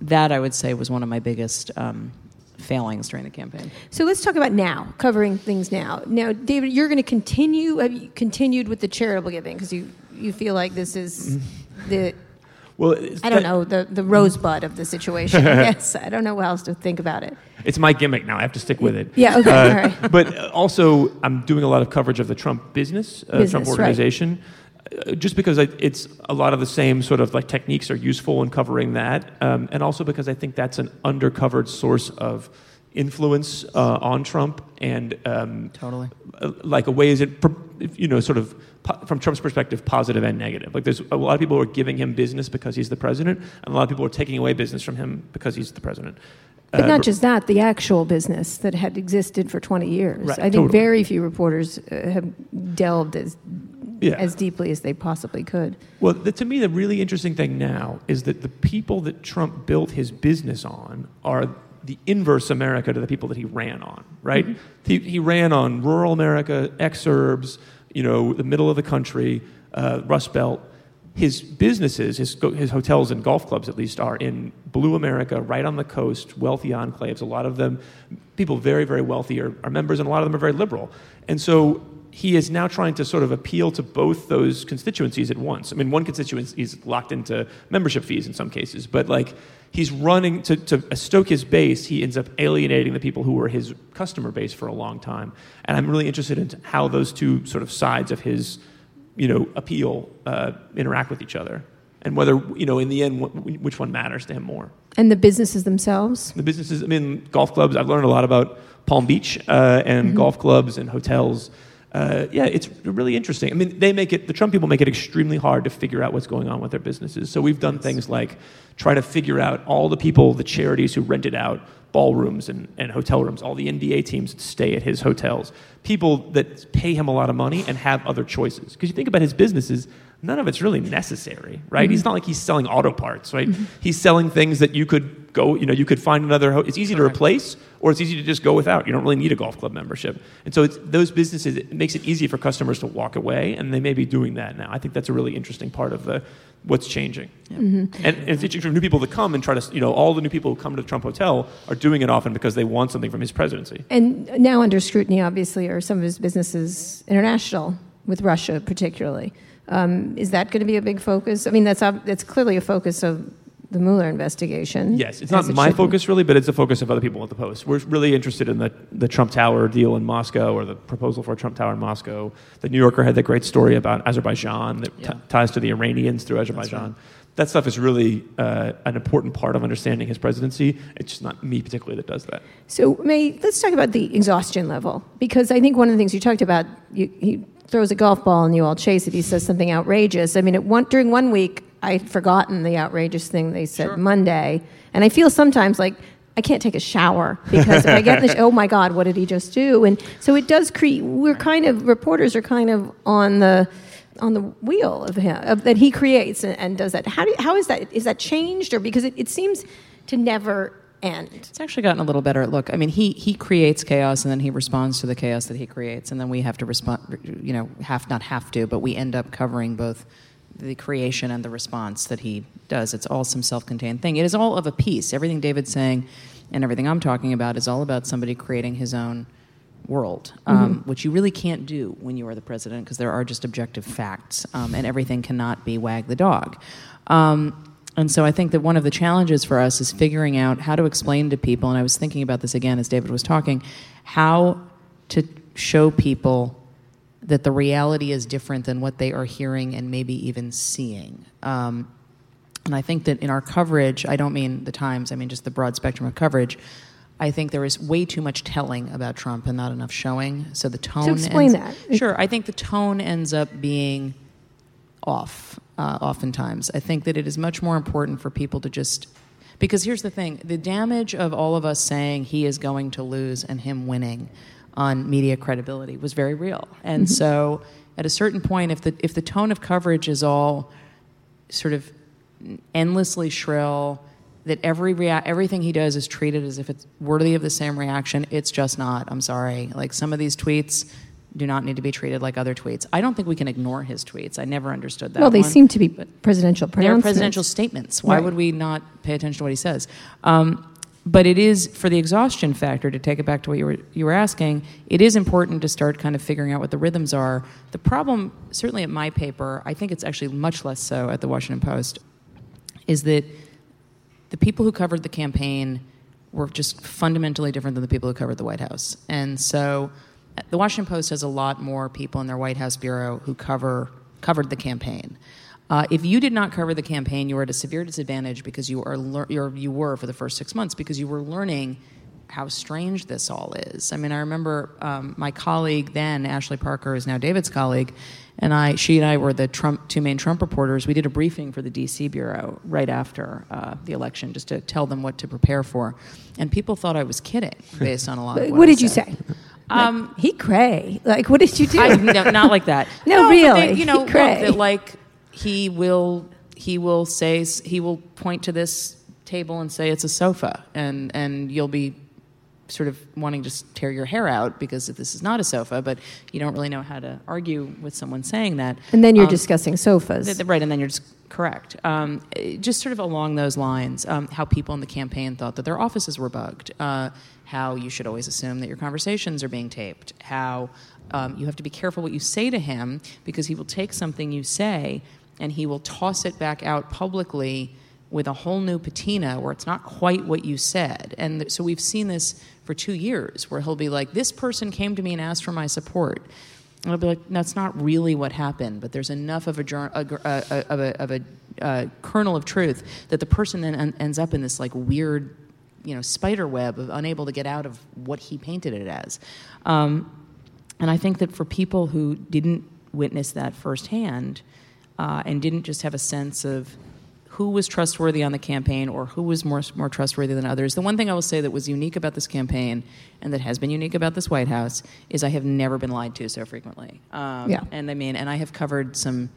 that, I would say, was one of my biggest um, failings during the campaign. So let's talk about now, covering things now. Now, David, you're going to continue, have you continued with the charitable giving because you, you feel like this is (laughs) the well, I don't know the the rosebud of the situation. I (laughs) guess I don't know what else to think about it. It's my gimmick now. I have to stick with it. Yeah. Okay. Uh, all right. But also, I'm doing a lot of coverage of the Trump business, uh, Business, Trump organization. Uh, just because I, it's a lot of the same sort of like techniques are useful in covering that, um, and also because I think that's an undercovered source of influence uh, on Trump and um, Totally. uh, like a way is it you know sort of po- from Trump's perspective positive and negative. Like there's a lot of people who are giving him business because he's the president, and a lot of people are taking away business from him because he's the president. But Uh, not just that, the actual business that had existed for 20 years. Right, I think totally. very few reporters uh, have delved as Yeah. as deeply as they possibly could. Well, the, to me, the really interesting thing now is that the people that Trump built his business on are the inverse America to the people that he ran on, right? He, he ran on rural America, exurbs, you know, the middle of the country, uh, Rust Belt. His businesses, his, his hotels and golf clubs at least, are in blue America, right on the coast, wealthy enclaves. A lot of them, people very, very wealthy, are, are members, and a lot of them are very liberal. And so he is now trying to sort of appeal to both those constituencies at once. I mean, one constituency is locked into membership fees in some cases, but like he's running to, to stoke his base, he ends up alienating the people who were his customer base for a long time. And I'm really interested in how those two sort of sides of his, you know, appeal uh, interact with each other, and whether you know in the end wh- which one matters to him more. And the businesses themselves? The businesses, I mean, golf clubs. I've learned a lot about Palm Beach uh, and golf clubs and hotels. Uh, yeah, it's really interesting. I mean, they make it. The Trump people make it extremely hard to figure out what's going on with their businesses. So we've done things like try to figure out all the people, the charities who rented out ballrooms and, and hotel rooms, all the NBA teams that stay at his hotels, people that pay him a lot of money and have other choices. Because you think about his businesses, none of it's really necessary, right? He's not like he's selling auto parts, right? He's selling things that you could go, you know, you could find another. Ho- it's easy to replace, or it's easy to just go without. You don't really need a golf club membership, and so it's those businesses. It makes it easy for customers to walk away, and they may be doing that now. I think that's a really interesting part of the what's changing. And, and it's interesting for new people to come and try to, you know, all the new people who come to the Trump Hotel are doing it often because they want something from his presidency. And now under scrutiny, obviously, are some of his businesses international, with Russia particularly. Um, is that going to be a big focus? I mean, that's, that's clearly a focus of the Mueller investigation. Yes, it's not it my focus really, but it's the focus of other people at the Post. We're really interested in the, the Trump Tower deal in Moscow or the proposal for a Trump Tower in Moscow. The New Yorker had that great story about Azerbaijan that Yeah. t- ties to the Iranians through Azerbaijan. That stuff is really uh, an important part of understanding his presidency. It's just not me particularly that does that. So, May, let's talk about the exhaustion level because I think one of the things you talked about, you, he throws a golf ball and you all chase it. He says something outrageous. I mean, it one, during one week, I'd forgotten the outrageous thing they said Monday, and I feel sometimes like I can't take a shower because if I get in the sh- (laughs) oh my god, what did he just do? And so it does create. We're kind of reporters are kind of on the on the wheel of him of, that he creates and, and does that. How do how is that is that changed or because it, it seems to never end? It's actually gotten a little better. Look, I mean, he he creates chaos and then he responds to the chaos that he creates, and then we have to respond. You know, have not have to, but we end up covering both the creation and the response that he does. It's all some self-contained thing. It is all of a piece. Everything David's saying and everything I'm talking about is all about somebody creating his own world, um, mm-hmm. which you really can't do when you are the president because there are just objective facts, um, and everything cannot be wag the dog. Um, and so I think that one of the challenges for us is figuring out how to explain to people, and I was thinking about this again as David was talking, how to show people that the reality is different than what they are hearing and maybe even seeing. Um, and I think that in our coverage, I don't mean the Times, I mean just the broad spectrum of coverage. I think there is way too much telling about Trump and not enough showing. So the tone. To explain ends, that. Sure, I think the tone ends up being off. Uh, oftentimes, I think that it is much more important for people to just because here's the thing: the damage of all of us saying he is going to lose and him winning on media credibility was very real. And mm-hmm. so, at a certain point, if the if the tone of coverage is all sort of endlessly shrill, that every rea- everything he does is treated as if it's worthy of the same reaction. It's just not. I'm sorry. Like some of these tweets do not need to be treated like other tweets. I don't think we can ignore his tweets. I never understood that. Well, they one. seem to be presidential pronouncements. They're presidential statements. Why right. would we not pay attention to what he says? Um, but it is for the exhaustion factor to take it back to what you were you were asking. It is important to start kind of figuring out what the rhythms are. The problem, certainly at my paper, I think it's actually much less so at the Washington Post is that the people who covered the campaign were just fundamentally different than the people who covered the White House. And so uh, the Washington Post has a lot more people in their White House bureau who cover covered the campaign. Uh, if you did not cover the campaign, you were at a severe disadvantage because you are lear- you were for the first six months because you were learning how strange this all is. I mean, I remember um, my colleague then, Ashley Parker, is now David's colleague, and I, she and I were the Trump, two main Trump reporters. We did a briefing for the D.C. bureau right after uh, the election, just to tell them what to prepare for. And people thought I was kidding, (laughs) based on a lot of what, what did I you say? Um, like, he cray. Like, what did you do? I, no, not like that. (laughs) no, no, really. They, you know, he cray. Look, that, like he will, he will say, he will point to this table and say it's a sofa, and and you'll be sort of wanting to tear your hair out because this is not a sofa, but you don't really know how to argue with someone saying that. And then you're um, discussing sofas. Th- right, and then you're just correct. Um, just sort of along those lines, um, how people in the campaign thought that their offices were bugged, uh, how you should always assume that your conversations are being taped, how um, you have to be careful what you say to him because he will take something you say and he will toss it back out publicly with a whole new patina where it's not quite what you said. And so we've seen this for two years where he'll be like, This person came to me and asked for my support. And I'll be like, That's not really what happened, but there's enough of a, of a, of a uh, kernel of truth that the person then en- ends up in this like weird, you know, spider web of unable to get out of what he painted it as. Um, and I think that for people who didn't witness that firsthand uh, and didn't just have a sense of who was trustworthy on the campaign or who was more, more trustworthy than others. The one thing I will say that was unique about this campaign and that has been unique about this White House is I have never been lied to so frequently. Um, yeah. And I mean, and I have covered some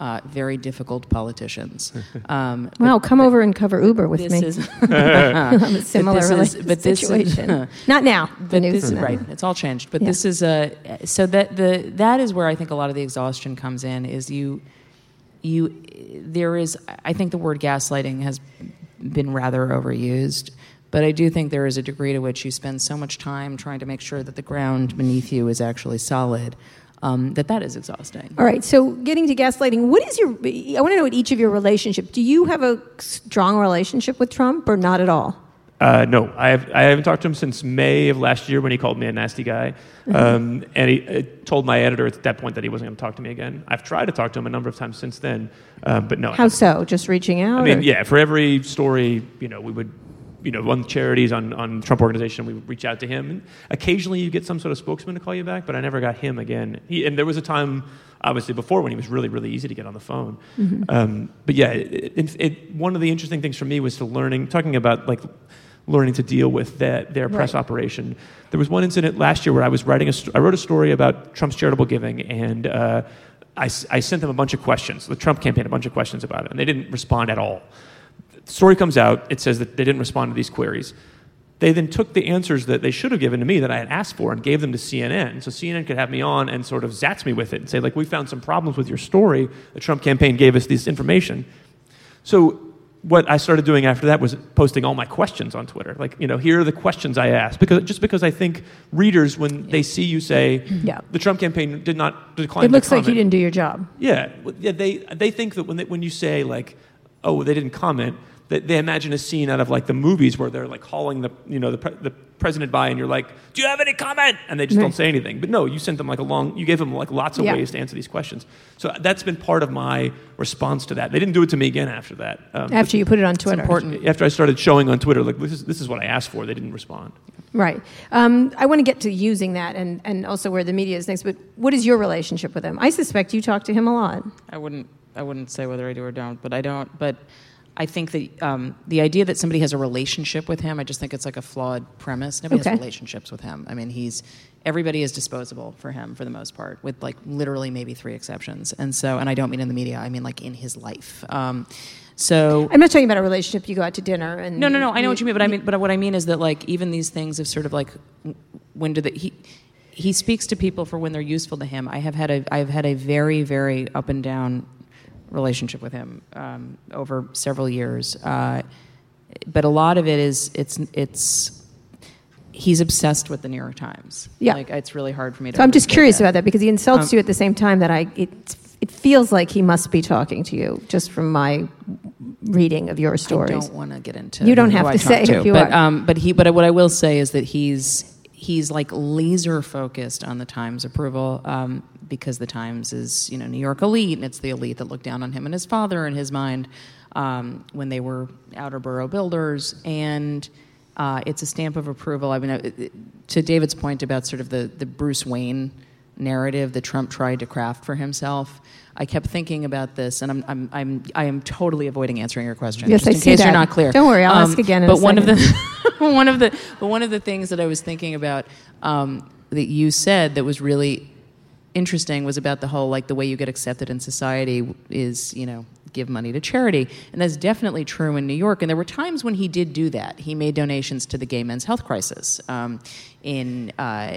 uh, very difficult politicians. (laughs) Um, wow, come over and cover Uber with me. Is, a (laughs) (laughs) similar but this is, but situation. Is, Not now. But this is right. It's all changed. But yeah. this is a so that the that is where I think a lot of the exhaustion comes in. Is you you there is I think the word gaslighting has been rather overused. But I do think there is a degree to which you spend so much time trying to make sure that the ground beneath you is actually solid. Um, that that is exhausting. All right. So getting to gaslighting, what is your? I want to know what each of your relationship. Do you have a strong relationship with Trump or not at all? Uh, no, I, have, I haven't talked to him since May of last year when he called me a nasty guy. Mm-hmm. Um, and he uh, told my editor at that point that he wasn't going to talk to me again. I've tried to talk to him a number of times since then, um, but no. How so? Just reaching out? I mean, or? yeah, for every story, you know, we would, you know, on charities, on, on Trump Organization, we would reach out to him. And occasionally you get some sort of spokesman to call you back, but I never got him again. He, and there was a time obviously before when he was really really easy to get on the phone mm-hmm. um, but yeah it, it, it, one of the interesting things for me was to learning talking about like learning to deal with that, their press right. operation. There was one incident last year where I was writing a st- I wrote a story about Trump's charitable giving, and uh, I, I sent them a bunch of questions, the Trump campaign, a bunch of questions about it, and they didn't respond at all. The story comes out, it says that they didn't respond to these queries. They then took the answers that they should have given to me that I had asked for and gave them to CNN. So CNN could have me on and sort of zats me with it and say, like, we found some problems with your story. The Trump campaign gave us this information. So what I started doing after that was posting all my questions on Twitter. Like, you know, here are the questions I asked. Because just because I think readers, when they see you say Yeah. the Trump campaign did not decline It looks like you didn't do your job. yeah, yeah. They they think that when they, when you say like, oh, they didn't comment, they imagine a scene out of like the movies where they're like hauling the you know the pre- the president by, and you're like, do you have any comment? And they just don't say anything. But no, you sent them like a long. You gave them like lots of Yeah. ways to answer these questions. So that's been part of my response to that. They didn't do it to me again after that. Um, After you put it on Twitter. important. after I started showing on Twitter, like this is this is what I asked for. They didn't respond. Right. Um, I want to get to using that and, and also where the media is next, but what is your relationship with him? I suspect you talk to him a lot. I wouldn't. I wouldn't say whether I do or don't, but I don't. But I think that um, the idea that somebody has a relationship with him, I just think it's like a flawed premise. Nobody Okay. has relationships with him. I mean, he's everybody is disposable for him for the most part, with like literally maybe three exceptions. And so, and I don't mean in the media. I mean like in his life. Um, so I'm not talking about a relationship. You go out to dinner and no, no, no. I know what you mean, but I mean, but what I mean is that like even these things of sort of like when do the he he speaks to people for when they're useful to him. I have had a I've had a very very up and down relationship with him um, over several years, uh, but a lot of it is it's it's he's obsessed with the New York Times. Yeah. like it's really hard for me to. So I'm just curious that. about that because he insults Um, you at the same time that I it it feels like he must be talking to you just from my reading of your stories. I don't want to get into. You don't have to say if you but, are. Um, but he. But what I will say is that he's he's like laser focused on the Times approval um, because the Times is you know New York elite, and it's the elite that looked down on him and his father in his mind um, when they were outer borough builders, and uh, it's a stamp of approval. I mean, uh, to David's point about sort of the the Bruce Wayne narrative that Trump tried to craft for himself. I kept thinking about this, and I'm, I'm, I'm, I am totally avoiding answering your question. Yes, just I in see case that. you're not clear. Um, Don't worry, I'll ask again in but one of the (laughs) one of the but one of the things that I was thinking about um, that you said that was really interesting was about the whole like the way you get accepted in society is you know give money to charity and that's definitely true in new york and there were times when he did do that he made donations to the gay men's health crisis um, in uh,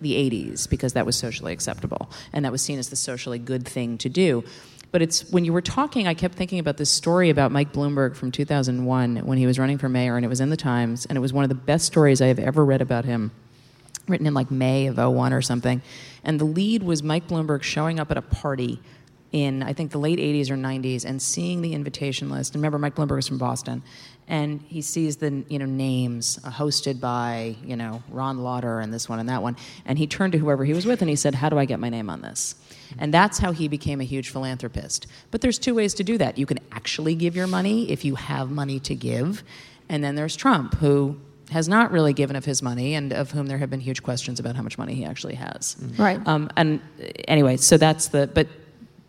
the 80s because that was socially acceptable and that was seen as the socially good thing to do but it's when you were talking i kept thinking about this story about mike bloomberg from 2001 when he was running for mayor and it was in the times and it was one of the best stories i have ever read about him written in like May of 01 or something. And the lead was Mike Bloomberg showing up at a party in, I think, the late 80s or 90s and seeing the invitation list. And remember, Mike Bloomberg is from Boston. And he sees the you know names uh, hosted by you know Ron Lauder and this one and that one, and he turned to whoever he was with and he said, "How do I get my name on this?" And that's how he became a huge philanthropist. But there's two ways to do that. You can actually give your money if you have money to give, and then there's Trump, who has not really given of his money and of whom there have been huge questions about how much money he actually has. Right. Um, and anyway, so that's the, but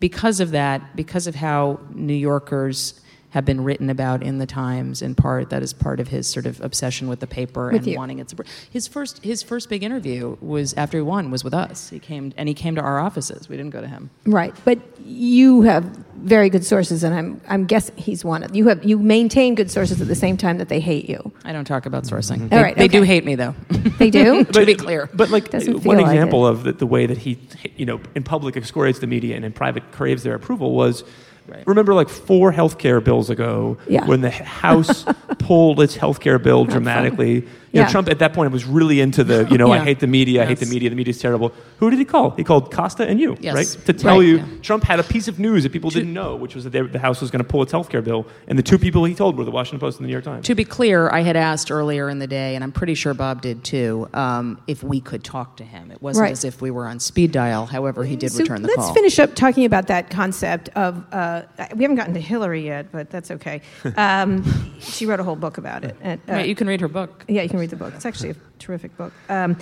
because of that, because of how New Yorkers have been written about in the Times, in part, that is part of his sort of obsession with the paper With and you. wanting it to. His first, his first big interview was after he won was with us. He came and he came to our offices. We didn't go to him. Right, but you have very good sources, and I'm I'm guessing he's one of you have you maintain good sources at the same time that they hate you. I don't talk about mm-hmm. sourcing. All They, right, they do hate me though. They do. (laughs) to be clear. But like Doesn't one feel like example of the, the way that he, you know, in public excoriates the media and in private craves their approval was. Right. Remember, like four healthcare bills ago, Yeah. when the House (laughs) pulled its healthcare bill dramatically. You know, Yeah. Trump at that point was really into the, you know, I hate the media, I hate the media, the media's terrible. Who did he call? He called Costa and you, Yes. right? To tell Right. you Yeah. Trump had a piece of news that people didn't know, which was that they, the House was going to pull its healthcare bill. And the two people he told were the Washington Post and the New York Times. To be clear, I had asked earlier in the day, and I'm pretty sure Bob did too, um, if we could talk to him. It wasn't Right. as if we were on speed dial. However, he did So return the let's call. finish up talking about that concept of. Uh, we haven't gotten to Hillary yet, but that's okay. (laughs) Um, she wrote a whole book about it. And, uh, Right, you can read her book. Yeah, you can read the book. It's actually a terrific book. Um,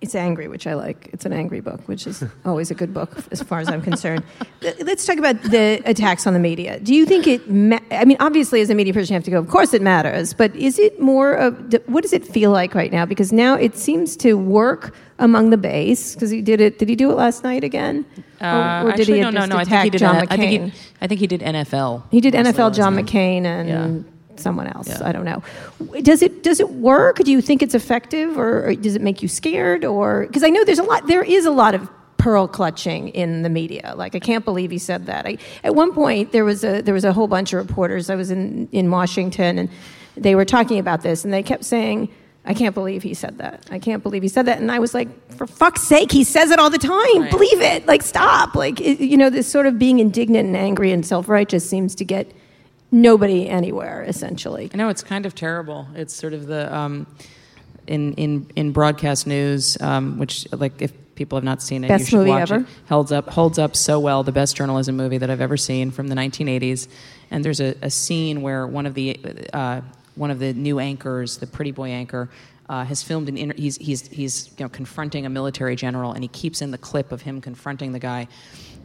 it's angry, which I like. It's an angry book, which is (laughs) always a good book as far as I'm concerned. Let's talk about the attacks on the media. Do you think it? Ma- I mean, obviously, as a media person, you have to go. Of course, it matters. But is it more of what does it feel like right now? Because now it seems to work among the base. Because he did it. Did he do it last night again? Uh, or, or did actually, he? No, no, no. I think he did. John N- McCain? I think he, I think he did NFL. He did NFL John. McCain and Yeah. Someone else. Yeah. I don't know. Does it does it work? Do you think it's effective, or, or does it make you scared? Or because I know there's a lot. There is a lot of pearl clutching in the media. Like I can't believe he said that. I, at one point there was a there was a whole bunch of reporters. I was in in Washington and they were talking about this and they kept saying. I can't believe he said that. I can't believe he said that. And I was like, for fuck's sake, he says it all the time. Right. Believe it. Like, stop. Like, it, you know, this sort of being indignant and angry and self righteous seems to get nobody anywhere, essentially. I know it's kind of terrible. It's sort of the um, in in in broadcast news, um, which like if people have not seen it, Best you should movie watch ever? it. Holds up holds up so well. The best journalism movie that I've ever seen from the 1980s. And there's a, a scene where one of the uh, one of the new anchors, the pretty boy anchor. Uh, has filmed an inter- he's he's he's you know confronting a military general and he keeps in the clip of him confronting the guy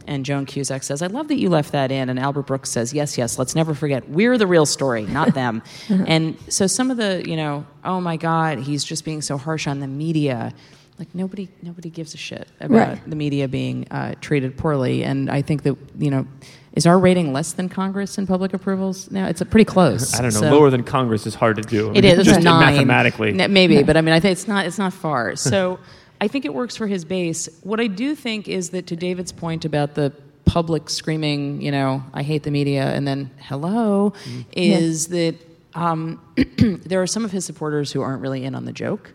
and Joan Cusack says, I love that you left that in. And Albert Brooks says, Yes, yes, let's never forget. We're the real story, not them. (laughs) and so some of the, you know, oh my God, he's just being so harsh on the media. Like nobody, nobody gives a shit about Right. the media being uh, treated poorly. And I think that, you know, is our rating less than Congress in public approvals now? It's a pretty close. I don't know. So- Lower than Congress is hard to do. I mean, (laughs) is. It's just a nine. mathematically. N- maybe, (laughs) but I mean, I think it's not. It's not far. So, I think it works for his base. What I do think is that, to David's point about the public screaming, you know, I hate the media, and then hello, is that um, (clears throat) there are some of his supporters who aren't really in on the joke.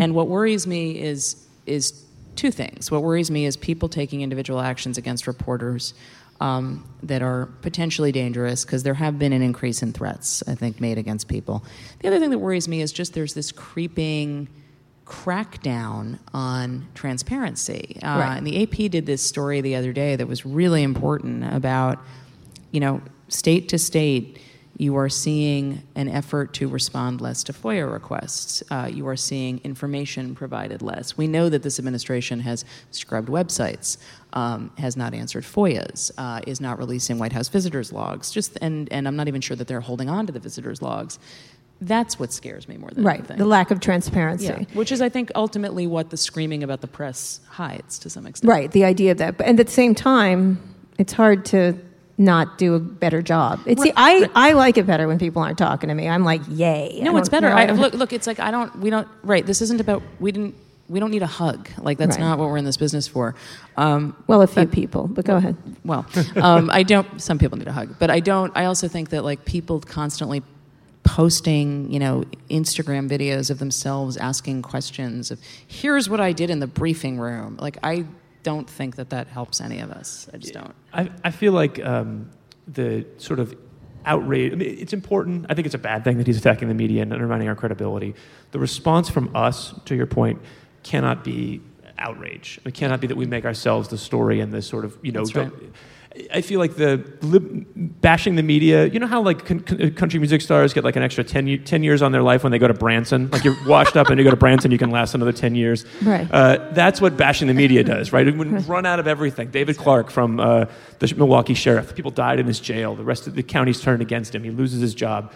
And what worries me is is two things. What worries me is people taking individual actions against reporters um, that are potentially dangerous because there have been an increase in threats, I think, made against people. The other thing that worries me is just there's this creeping crackdown on transparency. Uh, Right. And the AP did this story the other day that was really important about, you know, state to state, you are seeing an effort to respond less to FOIA requests. Uh, you are seeing information provided less. We know that this administration has scrubbed websites, um, has not answered FOIAs, uh, is not releasing White House visitors logs. Just and and I'm not even sure that they're holding on to the visitors logs. That's what scares me more than Right. anything. The lack of transparency. Yeah, which is, I think, ultimately what the screaming about the press hides to some extent. Right. The idea of that. But and at the same time, it's hard to not do a better job. It's see, I, I like it better when people aren't talking to me. I'm like, yay. No, it's better. no, I, look, look, it's like I don't. We don't. Right. This isn't about. We didn't. We don't need a hug. Like that's Right. not what we're in this business for. Um, well, a few people, but go ahead. well, um, I don't. Some people need a hug, but I don't. I also think that like people constantly posting, you know, Instagram videos of themselves asking questions of, "Here's what I did in the briefing room." Like I don't think that that helps any of us. I just don't. I, I feel like um, the sort of outrage, I mean, it's important. I think it's a bad thing that he's attacking the media and undermining our credibility. The response from us, to your point, cannot be outrage. It cannot be that we make ourselves the story and the sort of, you know, right. I feel like the bashing the media. You know how like con- con- country music stars get like an extra 10, ye- 10 years on their life when they go to Branson. Like you're washed up and you go to Branson, you can last another ten years. Right. Uh, that's what bashing the media does, right? It would run out of everything. David Clarke from uh, the Milwaukee sheriff. People died in his jail. The rest of the county's turned against him. He loses his job.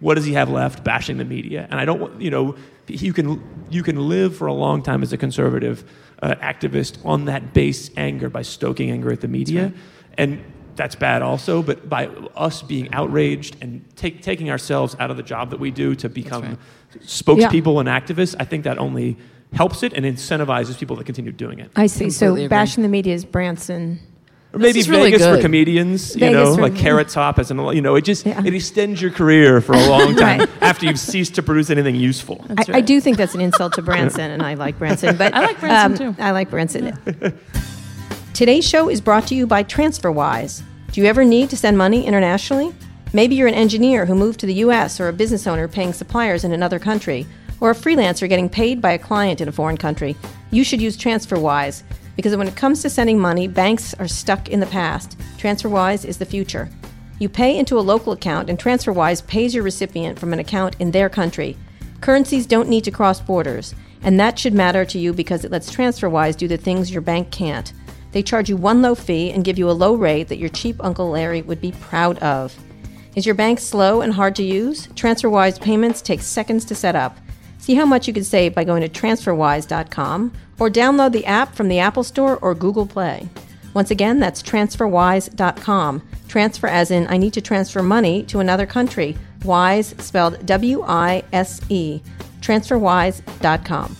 What does he have left? Bashing the media. And I don't, want- you know, you can you can live for a long time as a conservative uh, activist on that base anger by stoking anger at the media, and that's bad also. But by us being outraged and take, taking ourselves out of the job that we do to become right. spokespeople and activists, I think that only helps it and incentivizes people to continue doing it. I see. So Completely agree. bashing the media is Branson. Or maybe is really Vegas for comedians, you Vegas know, for- like Carrot Top as an, you know, it just Yeah. it extends your career for a long (laughs) time Right. after you've ceased to produce anything useful. I, I do think that's an insult to Branson, and I like Branson. But (laughs) I like Branson, um, too. I like Branson. (laughs) Today's show is brought to you by TransferWise. Do you ever need to send money internationally? Maybe you're an engineer who moved to the U.S., or a business owner paying suppliers in another country, or a freelancer getting paid by a client in a foreign country. You should use TransferWise because when it comes to sending money, banks are stuck in the past. TransferWise is the future. You pay into a local account, and TransferWise pays your recipient from an account in their country. Currencies don't need to cross borders. And that should matter to you because it lets TransferWise do the things your bank can't. They charge you one low fee and give you a low rate that your cheap Uncle Larry would be proud of. Is your bank slow and hard to use? TransferWise payments take seconds to set up. See how much you could save by going to transferwise.com or download the app from the Apple Store or Google Play. Once again, that's transferwise.com. Transfer as in I need to transfer money to another country. Wise spelled W I S E. Transferwise.com.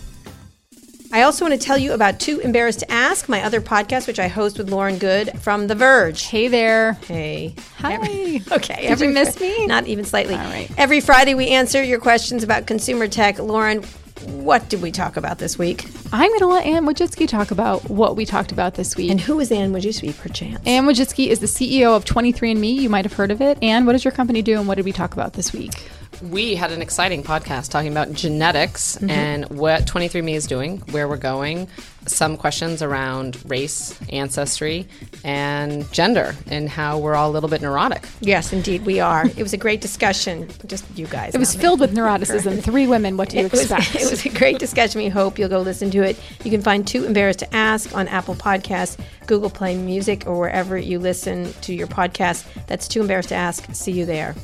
I also want to tell you about Too Embarrassed to Ask, my other podcast, which I host with Lauren Goode from The Verge. Hey there. Hey. Hi. (laughs) okay. Did you miss me? Not even slightly. All right. Every Friday, we answer your questions about consumer tech. Lauren, what did we talk about this week? I'm going to let Ann Wojcicki talk about what we talked about this week. And who is Ann Wojcicki, perchance? Ann Wojcicki is the CEO of 23andMe. You might have heard of it. Ann, what does your company do and what did we talk about this week? We had an exciting podcast talking about genetics mm-hmm. and what 23andMe is doing, where we're going, some questions around race, ancestry, and gender, and how we're all a little bit neurotic. Yes, indeed, we are. It was a great discussion. Just you guys. It was not me. filled with neuroticism. (laughs) Three women. What do you It was, expect? (laughs) it was a great discussion. We hope you'll go listen to it. You can find Too Embarrassed to Ask on Apple Podcasts, Google Play Music, or wherever you listen to your podcast. That's Too Embarrassed to Ask. See you there.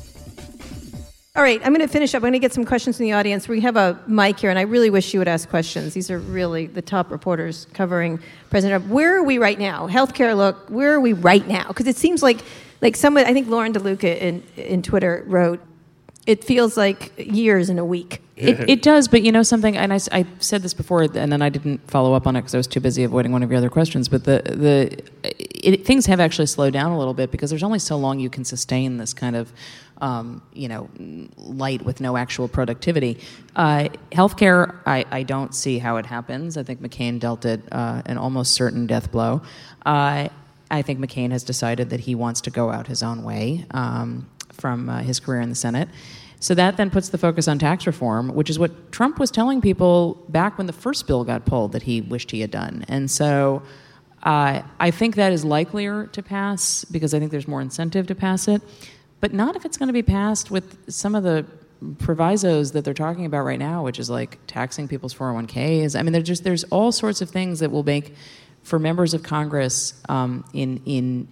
All right, I'm going to finish up. I'm going to get some questions from the audience. We have a mic here, and I really wish you would ask questions. These are really the top reporters covering President Trump. Where are we right now? Healthcare look, where are we right now? Because it seems like, like someone, I think Lauren DeLuca in, in Twitter wrote, it feels like years in a week. It, it does, but you know something, and I said this before, and then I didn't follow up on it because I was too busy avoiding one of your other questions. But the the it, things have actually slowed down a little bit because there's only so long you can sustain this kind of um, you know light with no actual productivity. Uh, healthcare, I, I don't see how it happens. I think McCain dealt it uh, an almost certain death blow. Uh, I think McCain has decided that he wants to go out his own way um, from uh, his career in the Senate. So that then puts the focus on tax reform, which is what Trump was telling people back when the first bill got pulled that he wished he had done. And so uh, I think that is likelier to pass because I think there's more incentive to pass it, but not if it's going to be passed with some of the provisos that they're talking about right now, which is like taxing people's 401ks. I mean, there's just there's all sorts of things that will make for members of Congress um, in in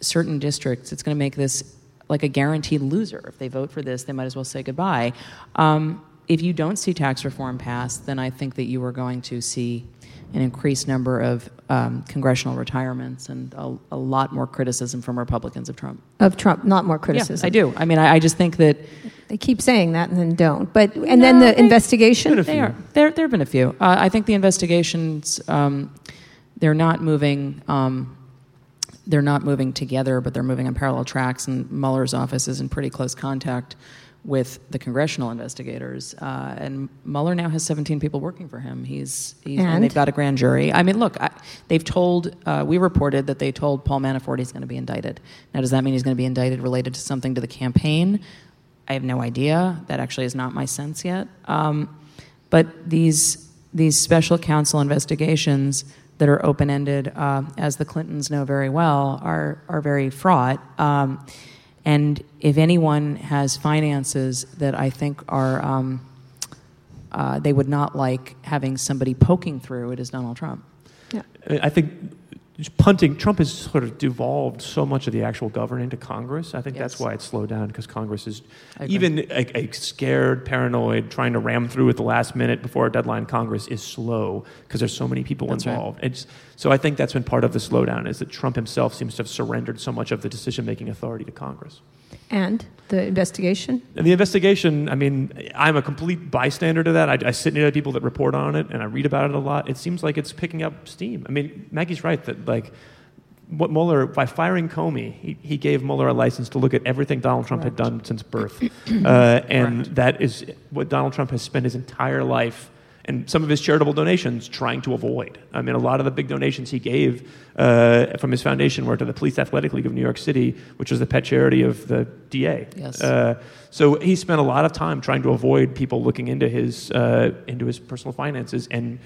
certain districts, it's going to make this like a guaranteed loser. If they vote for this, they might as well say goodbye. Um, if you don't see tax reform passed, then I think that you are going to see an increased number of um, congressional retirements and a, a lot more criticism from Republicans of Trump. Of Trump, not more criticism. Yeah, I do. I mean, I, I just think that They keep saying that and then don't. But and then the they- investigation. they are. There, there have been a few. Uh, I think the investigations, um, they're not moving. Um, they're not moving together, but they're moving on parallel tracks. And Mueller's office is in pretty close contact with the congressional investigators. Uh, and Mueller now has 17 people working for him. He's, he's and? And? they've got a grand jury. I mean, look, I, they've told. Uh, we reported that they told Paul Manafort he's going to be indicted. Now, does that mean he's going to be indicted related to something to the campaign? I have no idea. That actually is not my sense yet. Um, but these these special counsel investigations that are open ended, uh, as the Clintons know very well, are are very fraught. Um, and if anyone has finances that I think are um, uh, they would not like having somebody poking through, it is Donald Trump. Yeah. I think just punting, Trump has sort of devolved so much of the actual governing to Congress. I think that's why it's slowed down because Congress is even a, a scared, paranoid, trying to ram through at the last minute before a deadline. Congress is slow because there's so many people That's right. involved. It's, so I think that's been part of the slowdown is that Trump himself seems to have surrendered so much of the decision-making authority to Congress. And the investigation. And the investigation, I mean, I'm a complete bystander to that. I, I sit near the people that report on it and I read about it a lot. It seems like it's picking up steam. I mean, Maggie's right that, like, what Mueller, by firing Comey, he, he gave Mueller a license to look at everything Donald Trump had done since birth. (clears throat) Uh, and that is what Donald Trump has spent his entire life and some of his charitable donations trying to avoid. I mean, a lot of the big donations he gave uh, from his foundation were to the Police Athletic League of New York City, which was the pet charity of the DA. Yes. Uh, so he spent a lot of time trying to avoid people looking into his uh, into his personal finances, and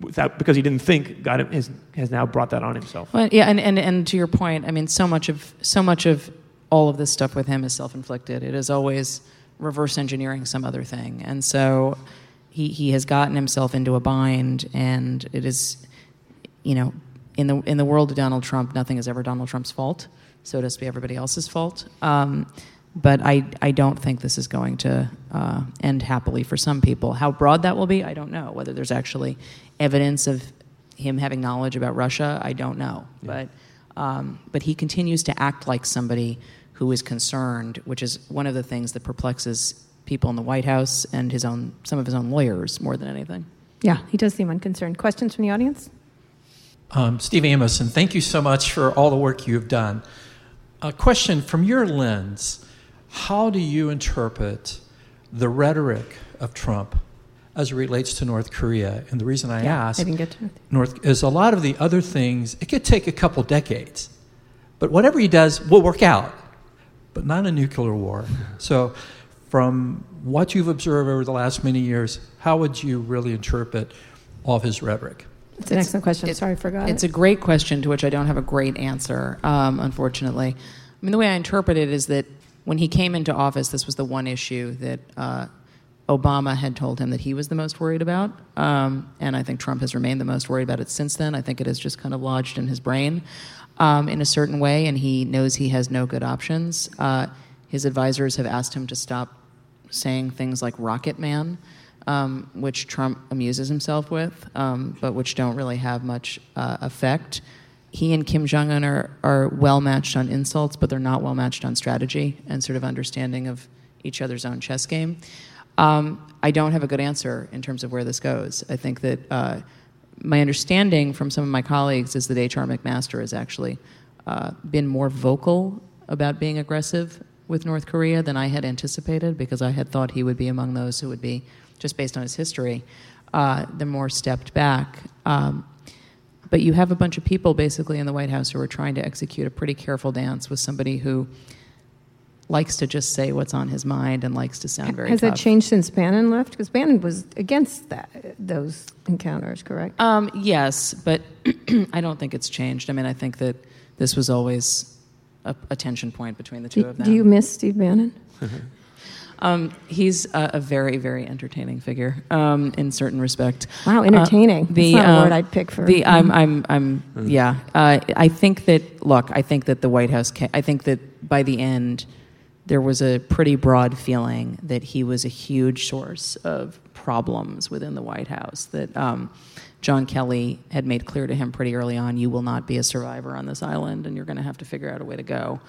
without because he didn't think God has, has now brought that on himself. Well, yeah, and, and, and to your point, I mean, so much of so much of all of this stuff with him is self-inflicted. It is always reverse engineering some other thing, and so he he has gotten himself into a bind, and it is, you know, in the in the world of Donald Trump, nothing is ever Donald Trump's fault. So it has to be everybody else's fault. Um, but I, I don't think this is going to uh, end happily for some people. How broad that will be, I don't know. Whether there's actually evidence of him having knowledge about Russia, I don't know. But, um, but he continues to act like somebody who is concerned, which is one of the things that perplexes people in the White House and his own, some of his own lawyers more than anything. Yeah, he does seem unconcerned. Questions from the audience? Um, Steve Amoson, thank you so much for all the work you've done. A question from your lens How do you interpret the rhetoric of Trump as it relates to North Korea? And the reason I Yeah, ask I didn't get to. North is a lot of the other things, it could take a couple decades. But whatever he does will work out, but not a nuclear war. So, from what you've observed over the last many years, how would you really interpret all of his rhetoric? It's an excellent question. it- Sorry, I forgot. It's it. a great question to which I don't have a great answer, um, unfortunately. I mean, the way I interpret it is that when he came into office, this was the one issue that uh, Obama had told him that he was the most worried about. Um, and I think Trump has remained the most worried about it since then. I think it has just kind of lodged in his brain um, in a certain way, and he knows he has no good options. Uh, his advisors have asked him to stop saying things like Rocket Man, um, which Trump amuses himself with, um, but which don't really have much uh, effect. He and Kim Jong un are, are well matched on insults, but they're not well matched on strategy and sort of understanding of each other's own chess game. Um, I don't have a good answer in terms of where this goes. I think that uh, my understanding from some of my colleagues is that H.R. McMaster has actually uh, been more vocal about being aggressive with North Korea than I had anticipated because I had thought he would be among those who would be, just based on his history, uh, the more stepped back. Um, but you have a bunch of people basically in the White House who are trying to execute a pretty careful dance with somebody who likes to just say what's on his mind and likes to sound very Has that changed since Bannon left? Because Bannon was against that those encounters, correct? Um, yes, but (clears throat) I don't think it's changed. I mean, I think that this was always a, a tension point between the two do, of them. do you miss Steve Bannon? (laughs) Um, he's a, a very, very entertaining figure um, in certain respect. Wow, entertaining. Uh, the, That's not a uh, word I'd pick for- the. I'm, I'm, I'm. Yeah. Uh, I think that. Look, I think that the White House. Ca- I think that by the end, there was a pretty broad feeling that he was a huge source of problems within the White House. That um, John Kelly had made clear to him pretty early on, you will not be a survivor on this island, and you're going to have to figure out a way to go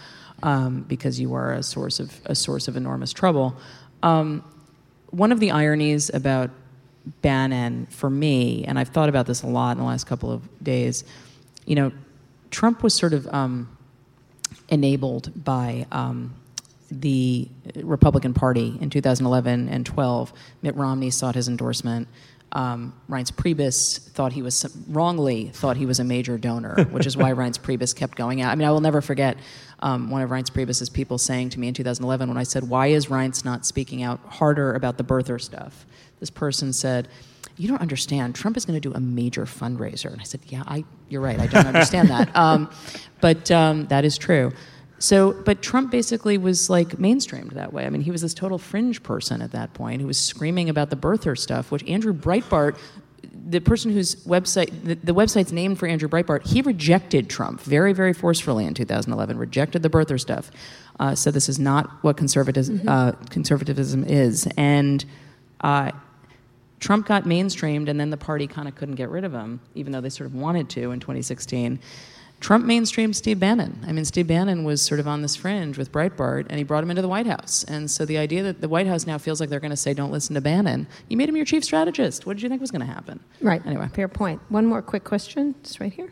um, because you are a source of a source of enormous trouble. Um, one of the ironies about Bannon for me, and I've thought about this a lot in the last couple of days, you know, Trump was sort of um, enabled by um, the Republican Party in 2011 and 12. Mitt Romney sought his endorsement. Um, Reince Priebus thought he was wrongly thought he was a major donor, which is why (laughs) Reince Priebus kept going out. I mean, I will never forget um, one of Reince Priebus's people saying to me in 2011 when I said, "Why is Reince not speaking out harder about the birther stuff?" This person said, "You don't understand. Trump is going to do a major fundraiser." And I said, "Yeah, I, you're right. I don't understand that, (laughs) um, but um, that is true." So, but Trump basically was like mainstreamed that way. I mean, he was this total fringe person at that point who was screaming about the birther stuff, which Andrew Breitbart, the person whose website, the, the website's named for Andrew Breitbart, he rejected Trump very, very forcefully in 2011, rejected the birther stuff. Uh, so this is not what conservatism, uh, conservatism is. And uh, Trump got mainstreamed, and then the party kind of couldn't get rid of him, even though they sort of wanted to in 2016. Trump mainstreamed Steve Bannon. I mean, Steve Bannon was sort of on this fringe with Breitbart, and he brought him into the White House. And so the idea that the White House now feels like they're going to say, don't listen to Bannon, you made him your chief strategist. What did you think was going to happen? Right. Anyway. Fair point. One more quick question, just right here.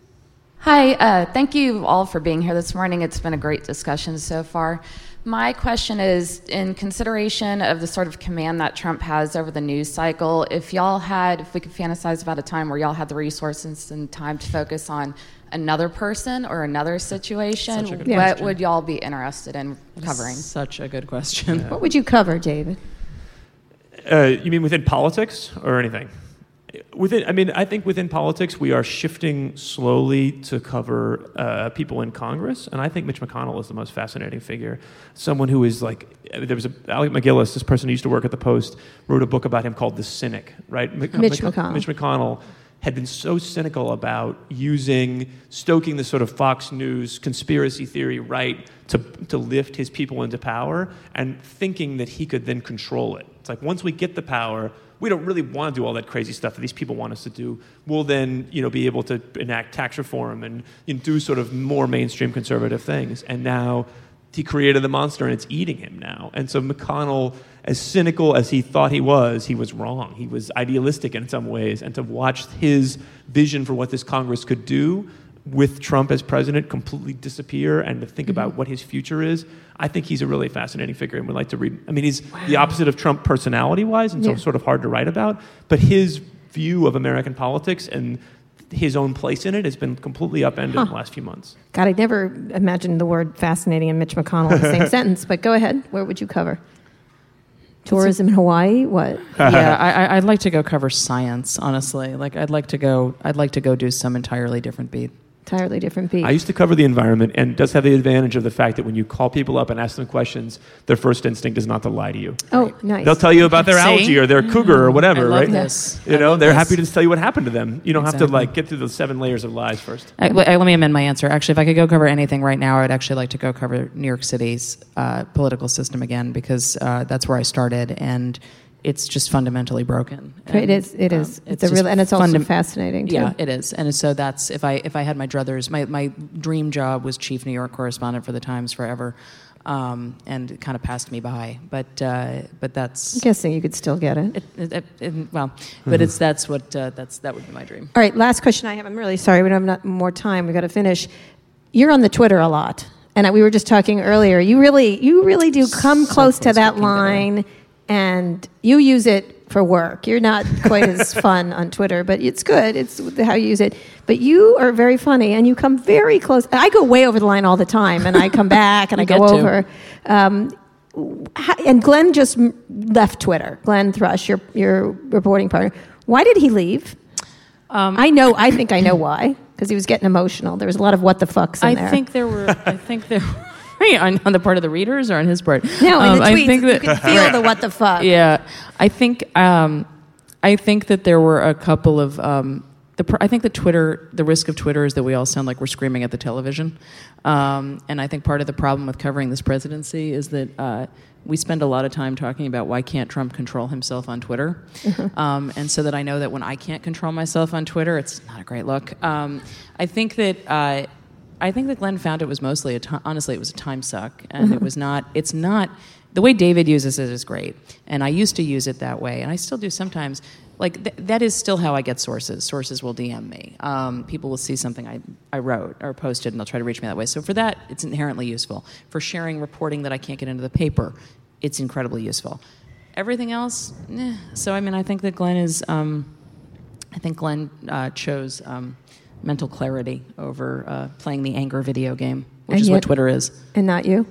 Hi, uh, thank you all for being here this morning. It's been a great discussion so far. My question is in consideration of the sort of command that Trump has over the news cycle, if y'all had, if we could fantasize about a time where y'all had the resources and time to focus on another person or another situation, Such a good what question. would y'all be interested in covering? Such a good question. What would you cover, David? Uh, you mean within politics or anything? within, I mean, I think within politics we are shifting slowly to cover uh, people in Congress, and I think Mitch McConnell is the most fascinating figure. Someone who is like, there was a Alec MacGillis, this person who used to work at the Post, wrote a book about him called The Cynic, right? Mitch McConnell. Mitch McConnell had been so cynical about using, stoking the sort of Fox News conspiracy theory right to, to lift his people into power and thinking that he could then control it. It's like once we get the power, we don't really want to do all that crazy stuff that these people want us to do. We'll then, you know, be able to enact tax reform and you know, do sort of more mainstream conservative things. And now he created the monster and it's eating him now. And so McConnell, as cynical as he thought he was, he was wrong. He was idealistic in some ways. And to watch his vision for what this Congress could do with Trump as president completely disappear and to think mm-hmm. about what his future is, I think he's a really fascinating figure and would like to read. I mean, he's the opposite of Trump personality wise and so Yeah. sort of hard to write about, but his view of American politics and his own place in it has been completely upended in the last few months. God, I'd never imagined the word fascinating and Mitch McConnell in the same (laughs) sentence, but go ahead. Where would you cover? Tourism in Hawaii? What? (laughs) yeah, I, I- I'd like to go cover science. Honestly, like I'd like to go. I'd like to go do some entirely different beat. Entirely different beat. I used to cover the environment, and does have the advantage of the fact that when you call people up and ask them questions, their first instinct is not to lie to you. oh, nice. They'll tell you about their See? algae or their cougar or whatever, I love right? this. You I know, love they're this. happy to just tell you what happened to them. You don't have to like get through the seven layers of lies first. I, let let me amend my answer. Actually, if I could go cover anything right now, I'd actually like to go cover New York City's uh, political system again because uh, that's where I started, and it's just fundamentally broken. It is. It um, is. It's, a real, and it's also fundam- fascinating too. Yeah, it is, and so that's if I if I had my druthers, my my dream job was chief New York correspondent for the Times forever, um, and it kind of passed me by. But uh, but that's I'm guessing you could still get it. it, it, it, well, but it's that's what uh, that's that would be my dream. All right, last question I have. I'm really sorry we don't have not- more time. We got to finish. You're on the Twitter a lot, and we were just talking earlier. You really, you really do come So close to close to that giving it away. line, and you use it for work. You're not quite as (laughs) fun on Twitter, but it's good. It's how you use it. But you are very funny, and you come very close. I go way over the line all the time, and I come (laughs) back and I go over. Um, and Glenn just left Twitter. Glenn Thrush, your your reporting partner. Why did he leave? Um, I know. I (laughs) think I know why. Because he was getting emotional. There was a lot of what the fucks in I there. think there were. I think there. On, on the part of the readers or on his part? no, in Um, the I tweets, think you that, could feel the what the (laughs) fuck. Yeah, I think um, I think that there were a couple of. Um, the, I think that Twitter, the risk of Twitter is that we all sound like we're screaming at the television, um, and I think part of the problem with covering this presidency is that uh, we spend a lot of time talking about why can't Trump control himself on Twitter, (laughs) um, and so that I know that when I can't control myself on Twitter, it's not a great look. Um, I think that. Uh, I think that Glenn found it was mostly a ti honestly it was a time suck and it was not it's not the way David uses it is great and I used to use it that way and I still do sometimes. Like th- that is still how I get sources. Sources will DM me. Um, people will see something I, I wrote or posted and they'll try to reach me that way. So for that it's inherently useful. For sharing reporting that I can't get into the paper it's incredibly useful. Everything else eh. so I mean I think that Glenn is um, I think Glenn uh, chose um, mental clarity over uh, playing the anger video game, which And is yet- what Twitter is. And not you.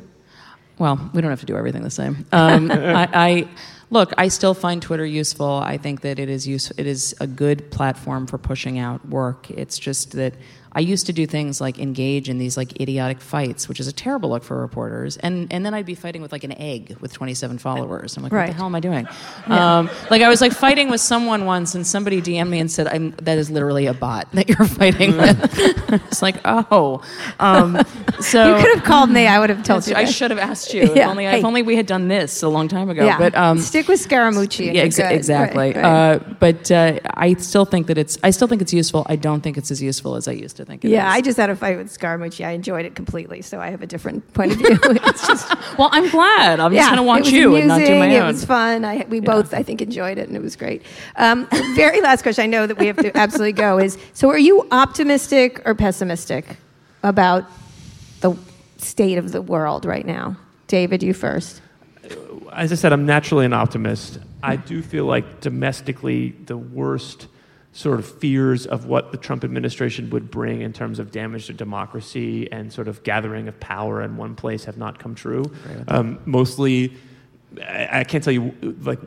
Well, we don't have to do everything the same. Um, (laughs) I, I look. I still find Twitter useful. I think that it is use, It is a good platform for pushing out work. It's just that I used to do things like engage in these like idiotic fights, which is a terrible look for reporters. And and then I'd be fighting with like an egg with 27 followers. I'm like, what the hell am I doing? (laughs) Um, like I was like fighting with someone once, and somebody DM'd me and said, I'm, "That is literally a bot that you're fighting with." (laughs) it's like, oh, um, so You could have called me. I would have told you. I should have asked you. (laughs) If only, Hey. if only we had done this a long time ago. Yeah. But um, Stick with Scaramucci. yeah, exactly. Right, right. Uh, but uh, I still think that it's. I still think it's useful. I don't think it's as useful as I used to think it is. yeah, I just had a fight with Scaramucci. I enjoyed it completely, so I have a different point of view. (laughs) it's just (laughs) Well, I'm glad. I'm yeah, just going to it watch was you and not do amusing, my It was fun. I, we both, I think, enjoyed it, and it was great. Um, (laughs) very last question. I know that we have to absolutely go. Is so? Are you optimistic or pessimistic about the state of the world right now? David, you first. as I said, I'm naturally an optimist. I do feel like domestically, the worst sort of fears of what the Trump administration would bring in terms of damage to democracy and sort of gathering of power in one place have not come true. Um, mostly, I, I can't tell you like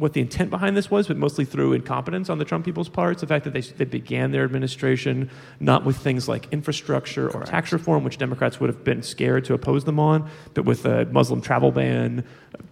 what the intent behind this was, but mostly through incompetence on the Trump people's parts. The fact that they, they began their administration not with things like infrastructure or tax reform, which Democrats would have been scared to oppose them on, but with a Muslim travel ban,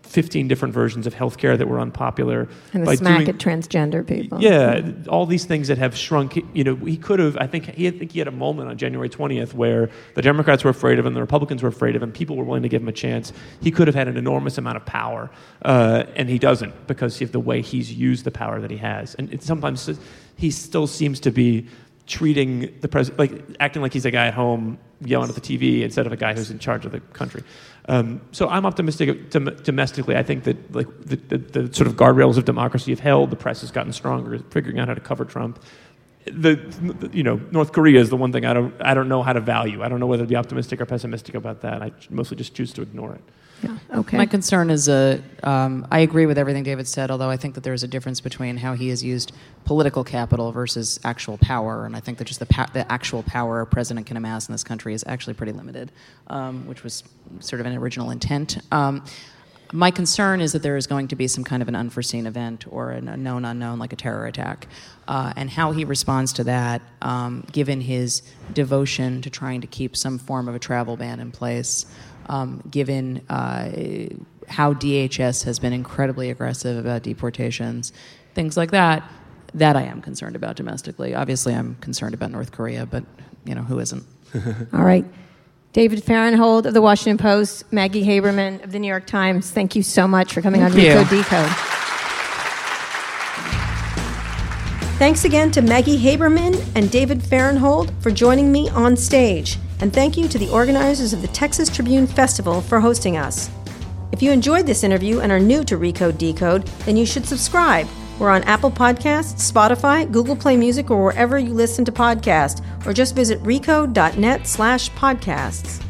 15 different versions of healthcare that were unpopular. And the By smack doing- at transgender people. yeah, all these things that have shrunk. You know, he could have. I think he. I think he had a moment on January twentieth where the Democrats were afraid of him, the Republicans were afraid of him. People were willing to give him a chance. He could have had an enormous amount of power, uh, and he doesn't because of the way he's used the power that he has. And it sometimes he still seems to be treating the president like acting like he's a guy at home yelling at the TV instead of a guy who's in charge of the country. Um, so I'm optimistic dom- domestically. I think that like the, the, the sort of guardrails of democracy have held. The press has gotten stronger, figuring out how to cover Trump. The- you know North Korea is the one thing I don't I don't know how to value. I don't know whether to be optimistic or pessimistic about that. I mostly just choose to ignore it. Yeah, Okay. My concern is uh, um, I agree with everything David said, although I think that there is a difference between how he has used political capital versus actual power, and I think that just the, pa- the actual power a president can amass in this country is actually pretty limited, um, which was sort of an original intent. Um, my concern is that there is going to be some kind of an unforeseen event or an- a known unknown, like a terror attack, uh, and how he responds to that, um, given his devotion to trying to keep some form of a travel ban in place, um, given uh, how DHS has been incredibly aggressive about deportations, things like that. That I am concerned about domestically. Obviously, I'm concerned about North Korea, but you know who isn't? (laughs) All right. David Fahrenthold of the Washington Post, Maggie Haberman of the New York Times, thank you so much for coming on Thank you. Recode Decode. Thanks again to Maggie Haberman and David Fahrenthold for joining me on stage. And thank you to the organizers of the Texas Tribune Festival for hosting us. If you enjoyed this interview and are new to Recode Decode, then you should subscribe. We're on Apple Podcasts, Spotify, Google Play Music, or wherever you listen to podcasts, or just visit recode.net slash podcasts.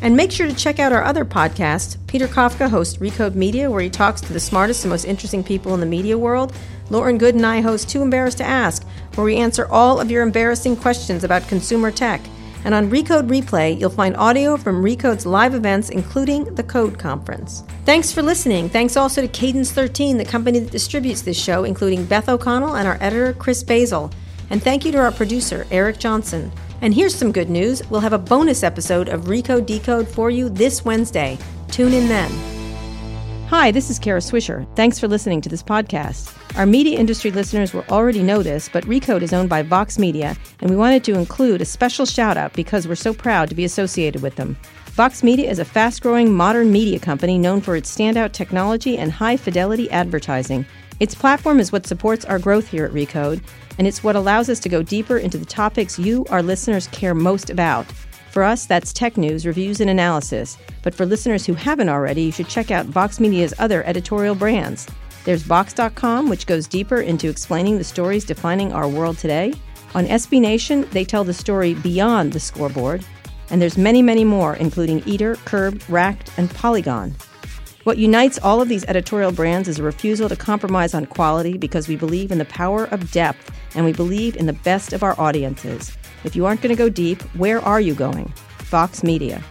And make sure to check out our other podcasts. Peter Kafka hosts Recode Media, where he talks to the smartest and most interesting people in the media world. Lauren Goode and I host Too Embarrassed to Ask, where we answer all of your embarrassing questions about consumer tech. And on Recode Replay, you'll find audio from Recode's live events, including the Code Conference. Thanks for listening. Thanks also to Cadence 13, the company that distributes this show, including Beth O'Connell and our editor, Chris Basil. And thank you to our producer, Eric Johnson. And here's some good news we'll have a bonus episode of Recode Decode for you this Wednesday. Tune in then. Hi, this is Kara Swisher. Thanks for listening to this podcast. Our media industry listeners will already know this, but Recode is owned by Vox Media, and we wanted to include a special shout out because we're so proud to be associated with them. Vox Media is a fast growing modern media company known for its standout technology and high fidelity advertising. Its platform is what supports our growth here at Recode, and it's what allows us to go deeper into the topics you, our listeners, care most about. For us, that's tech news, reviews, and analysis. But for listeners who haven't already, you should check out Vox Media's other editorial brands. There's Vox.com, which goes deeper into explaining the stories defining our world today. On SB Nation, they tell the story beyond the scoreboard. And there's many, many more, including Eater, Curbed, Racked, and Polygon. What unites all of these editorial brands is a refusal to compromise on quality because we believe in the power of depth and we believe in the best of our audiences. If you aren't going to go deep, where are you going? Vox Media.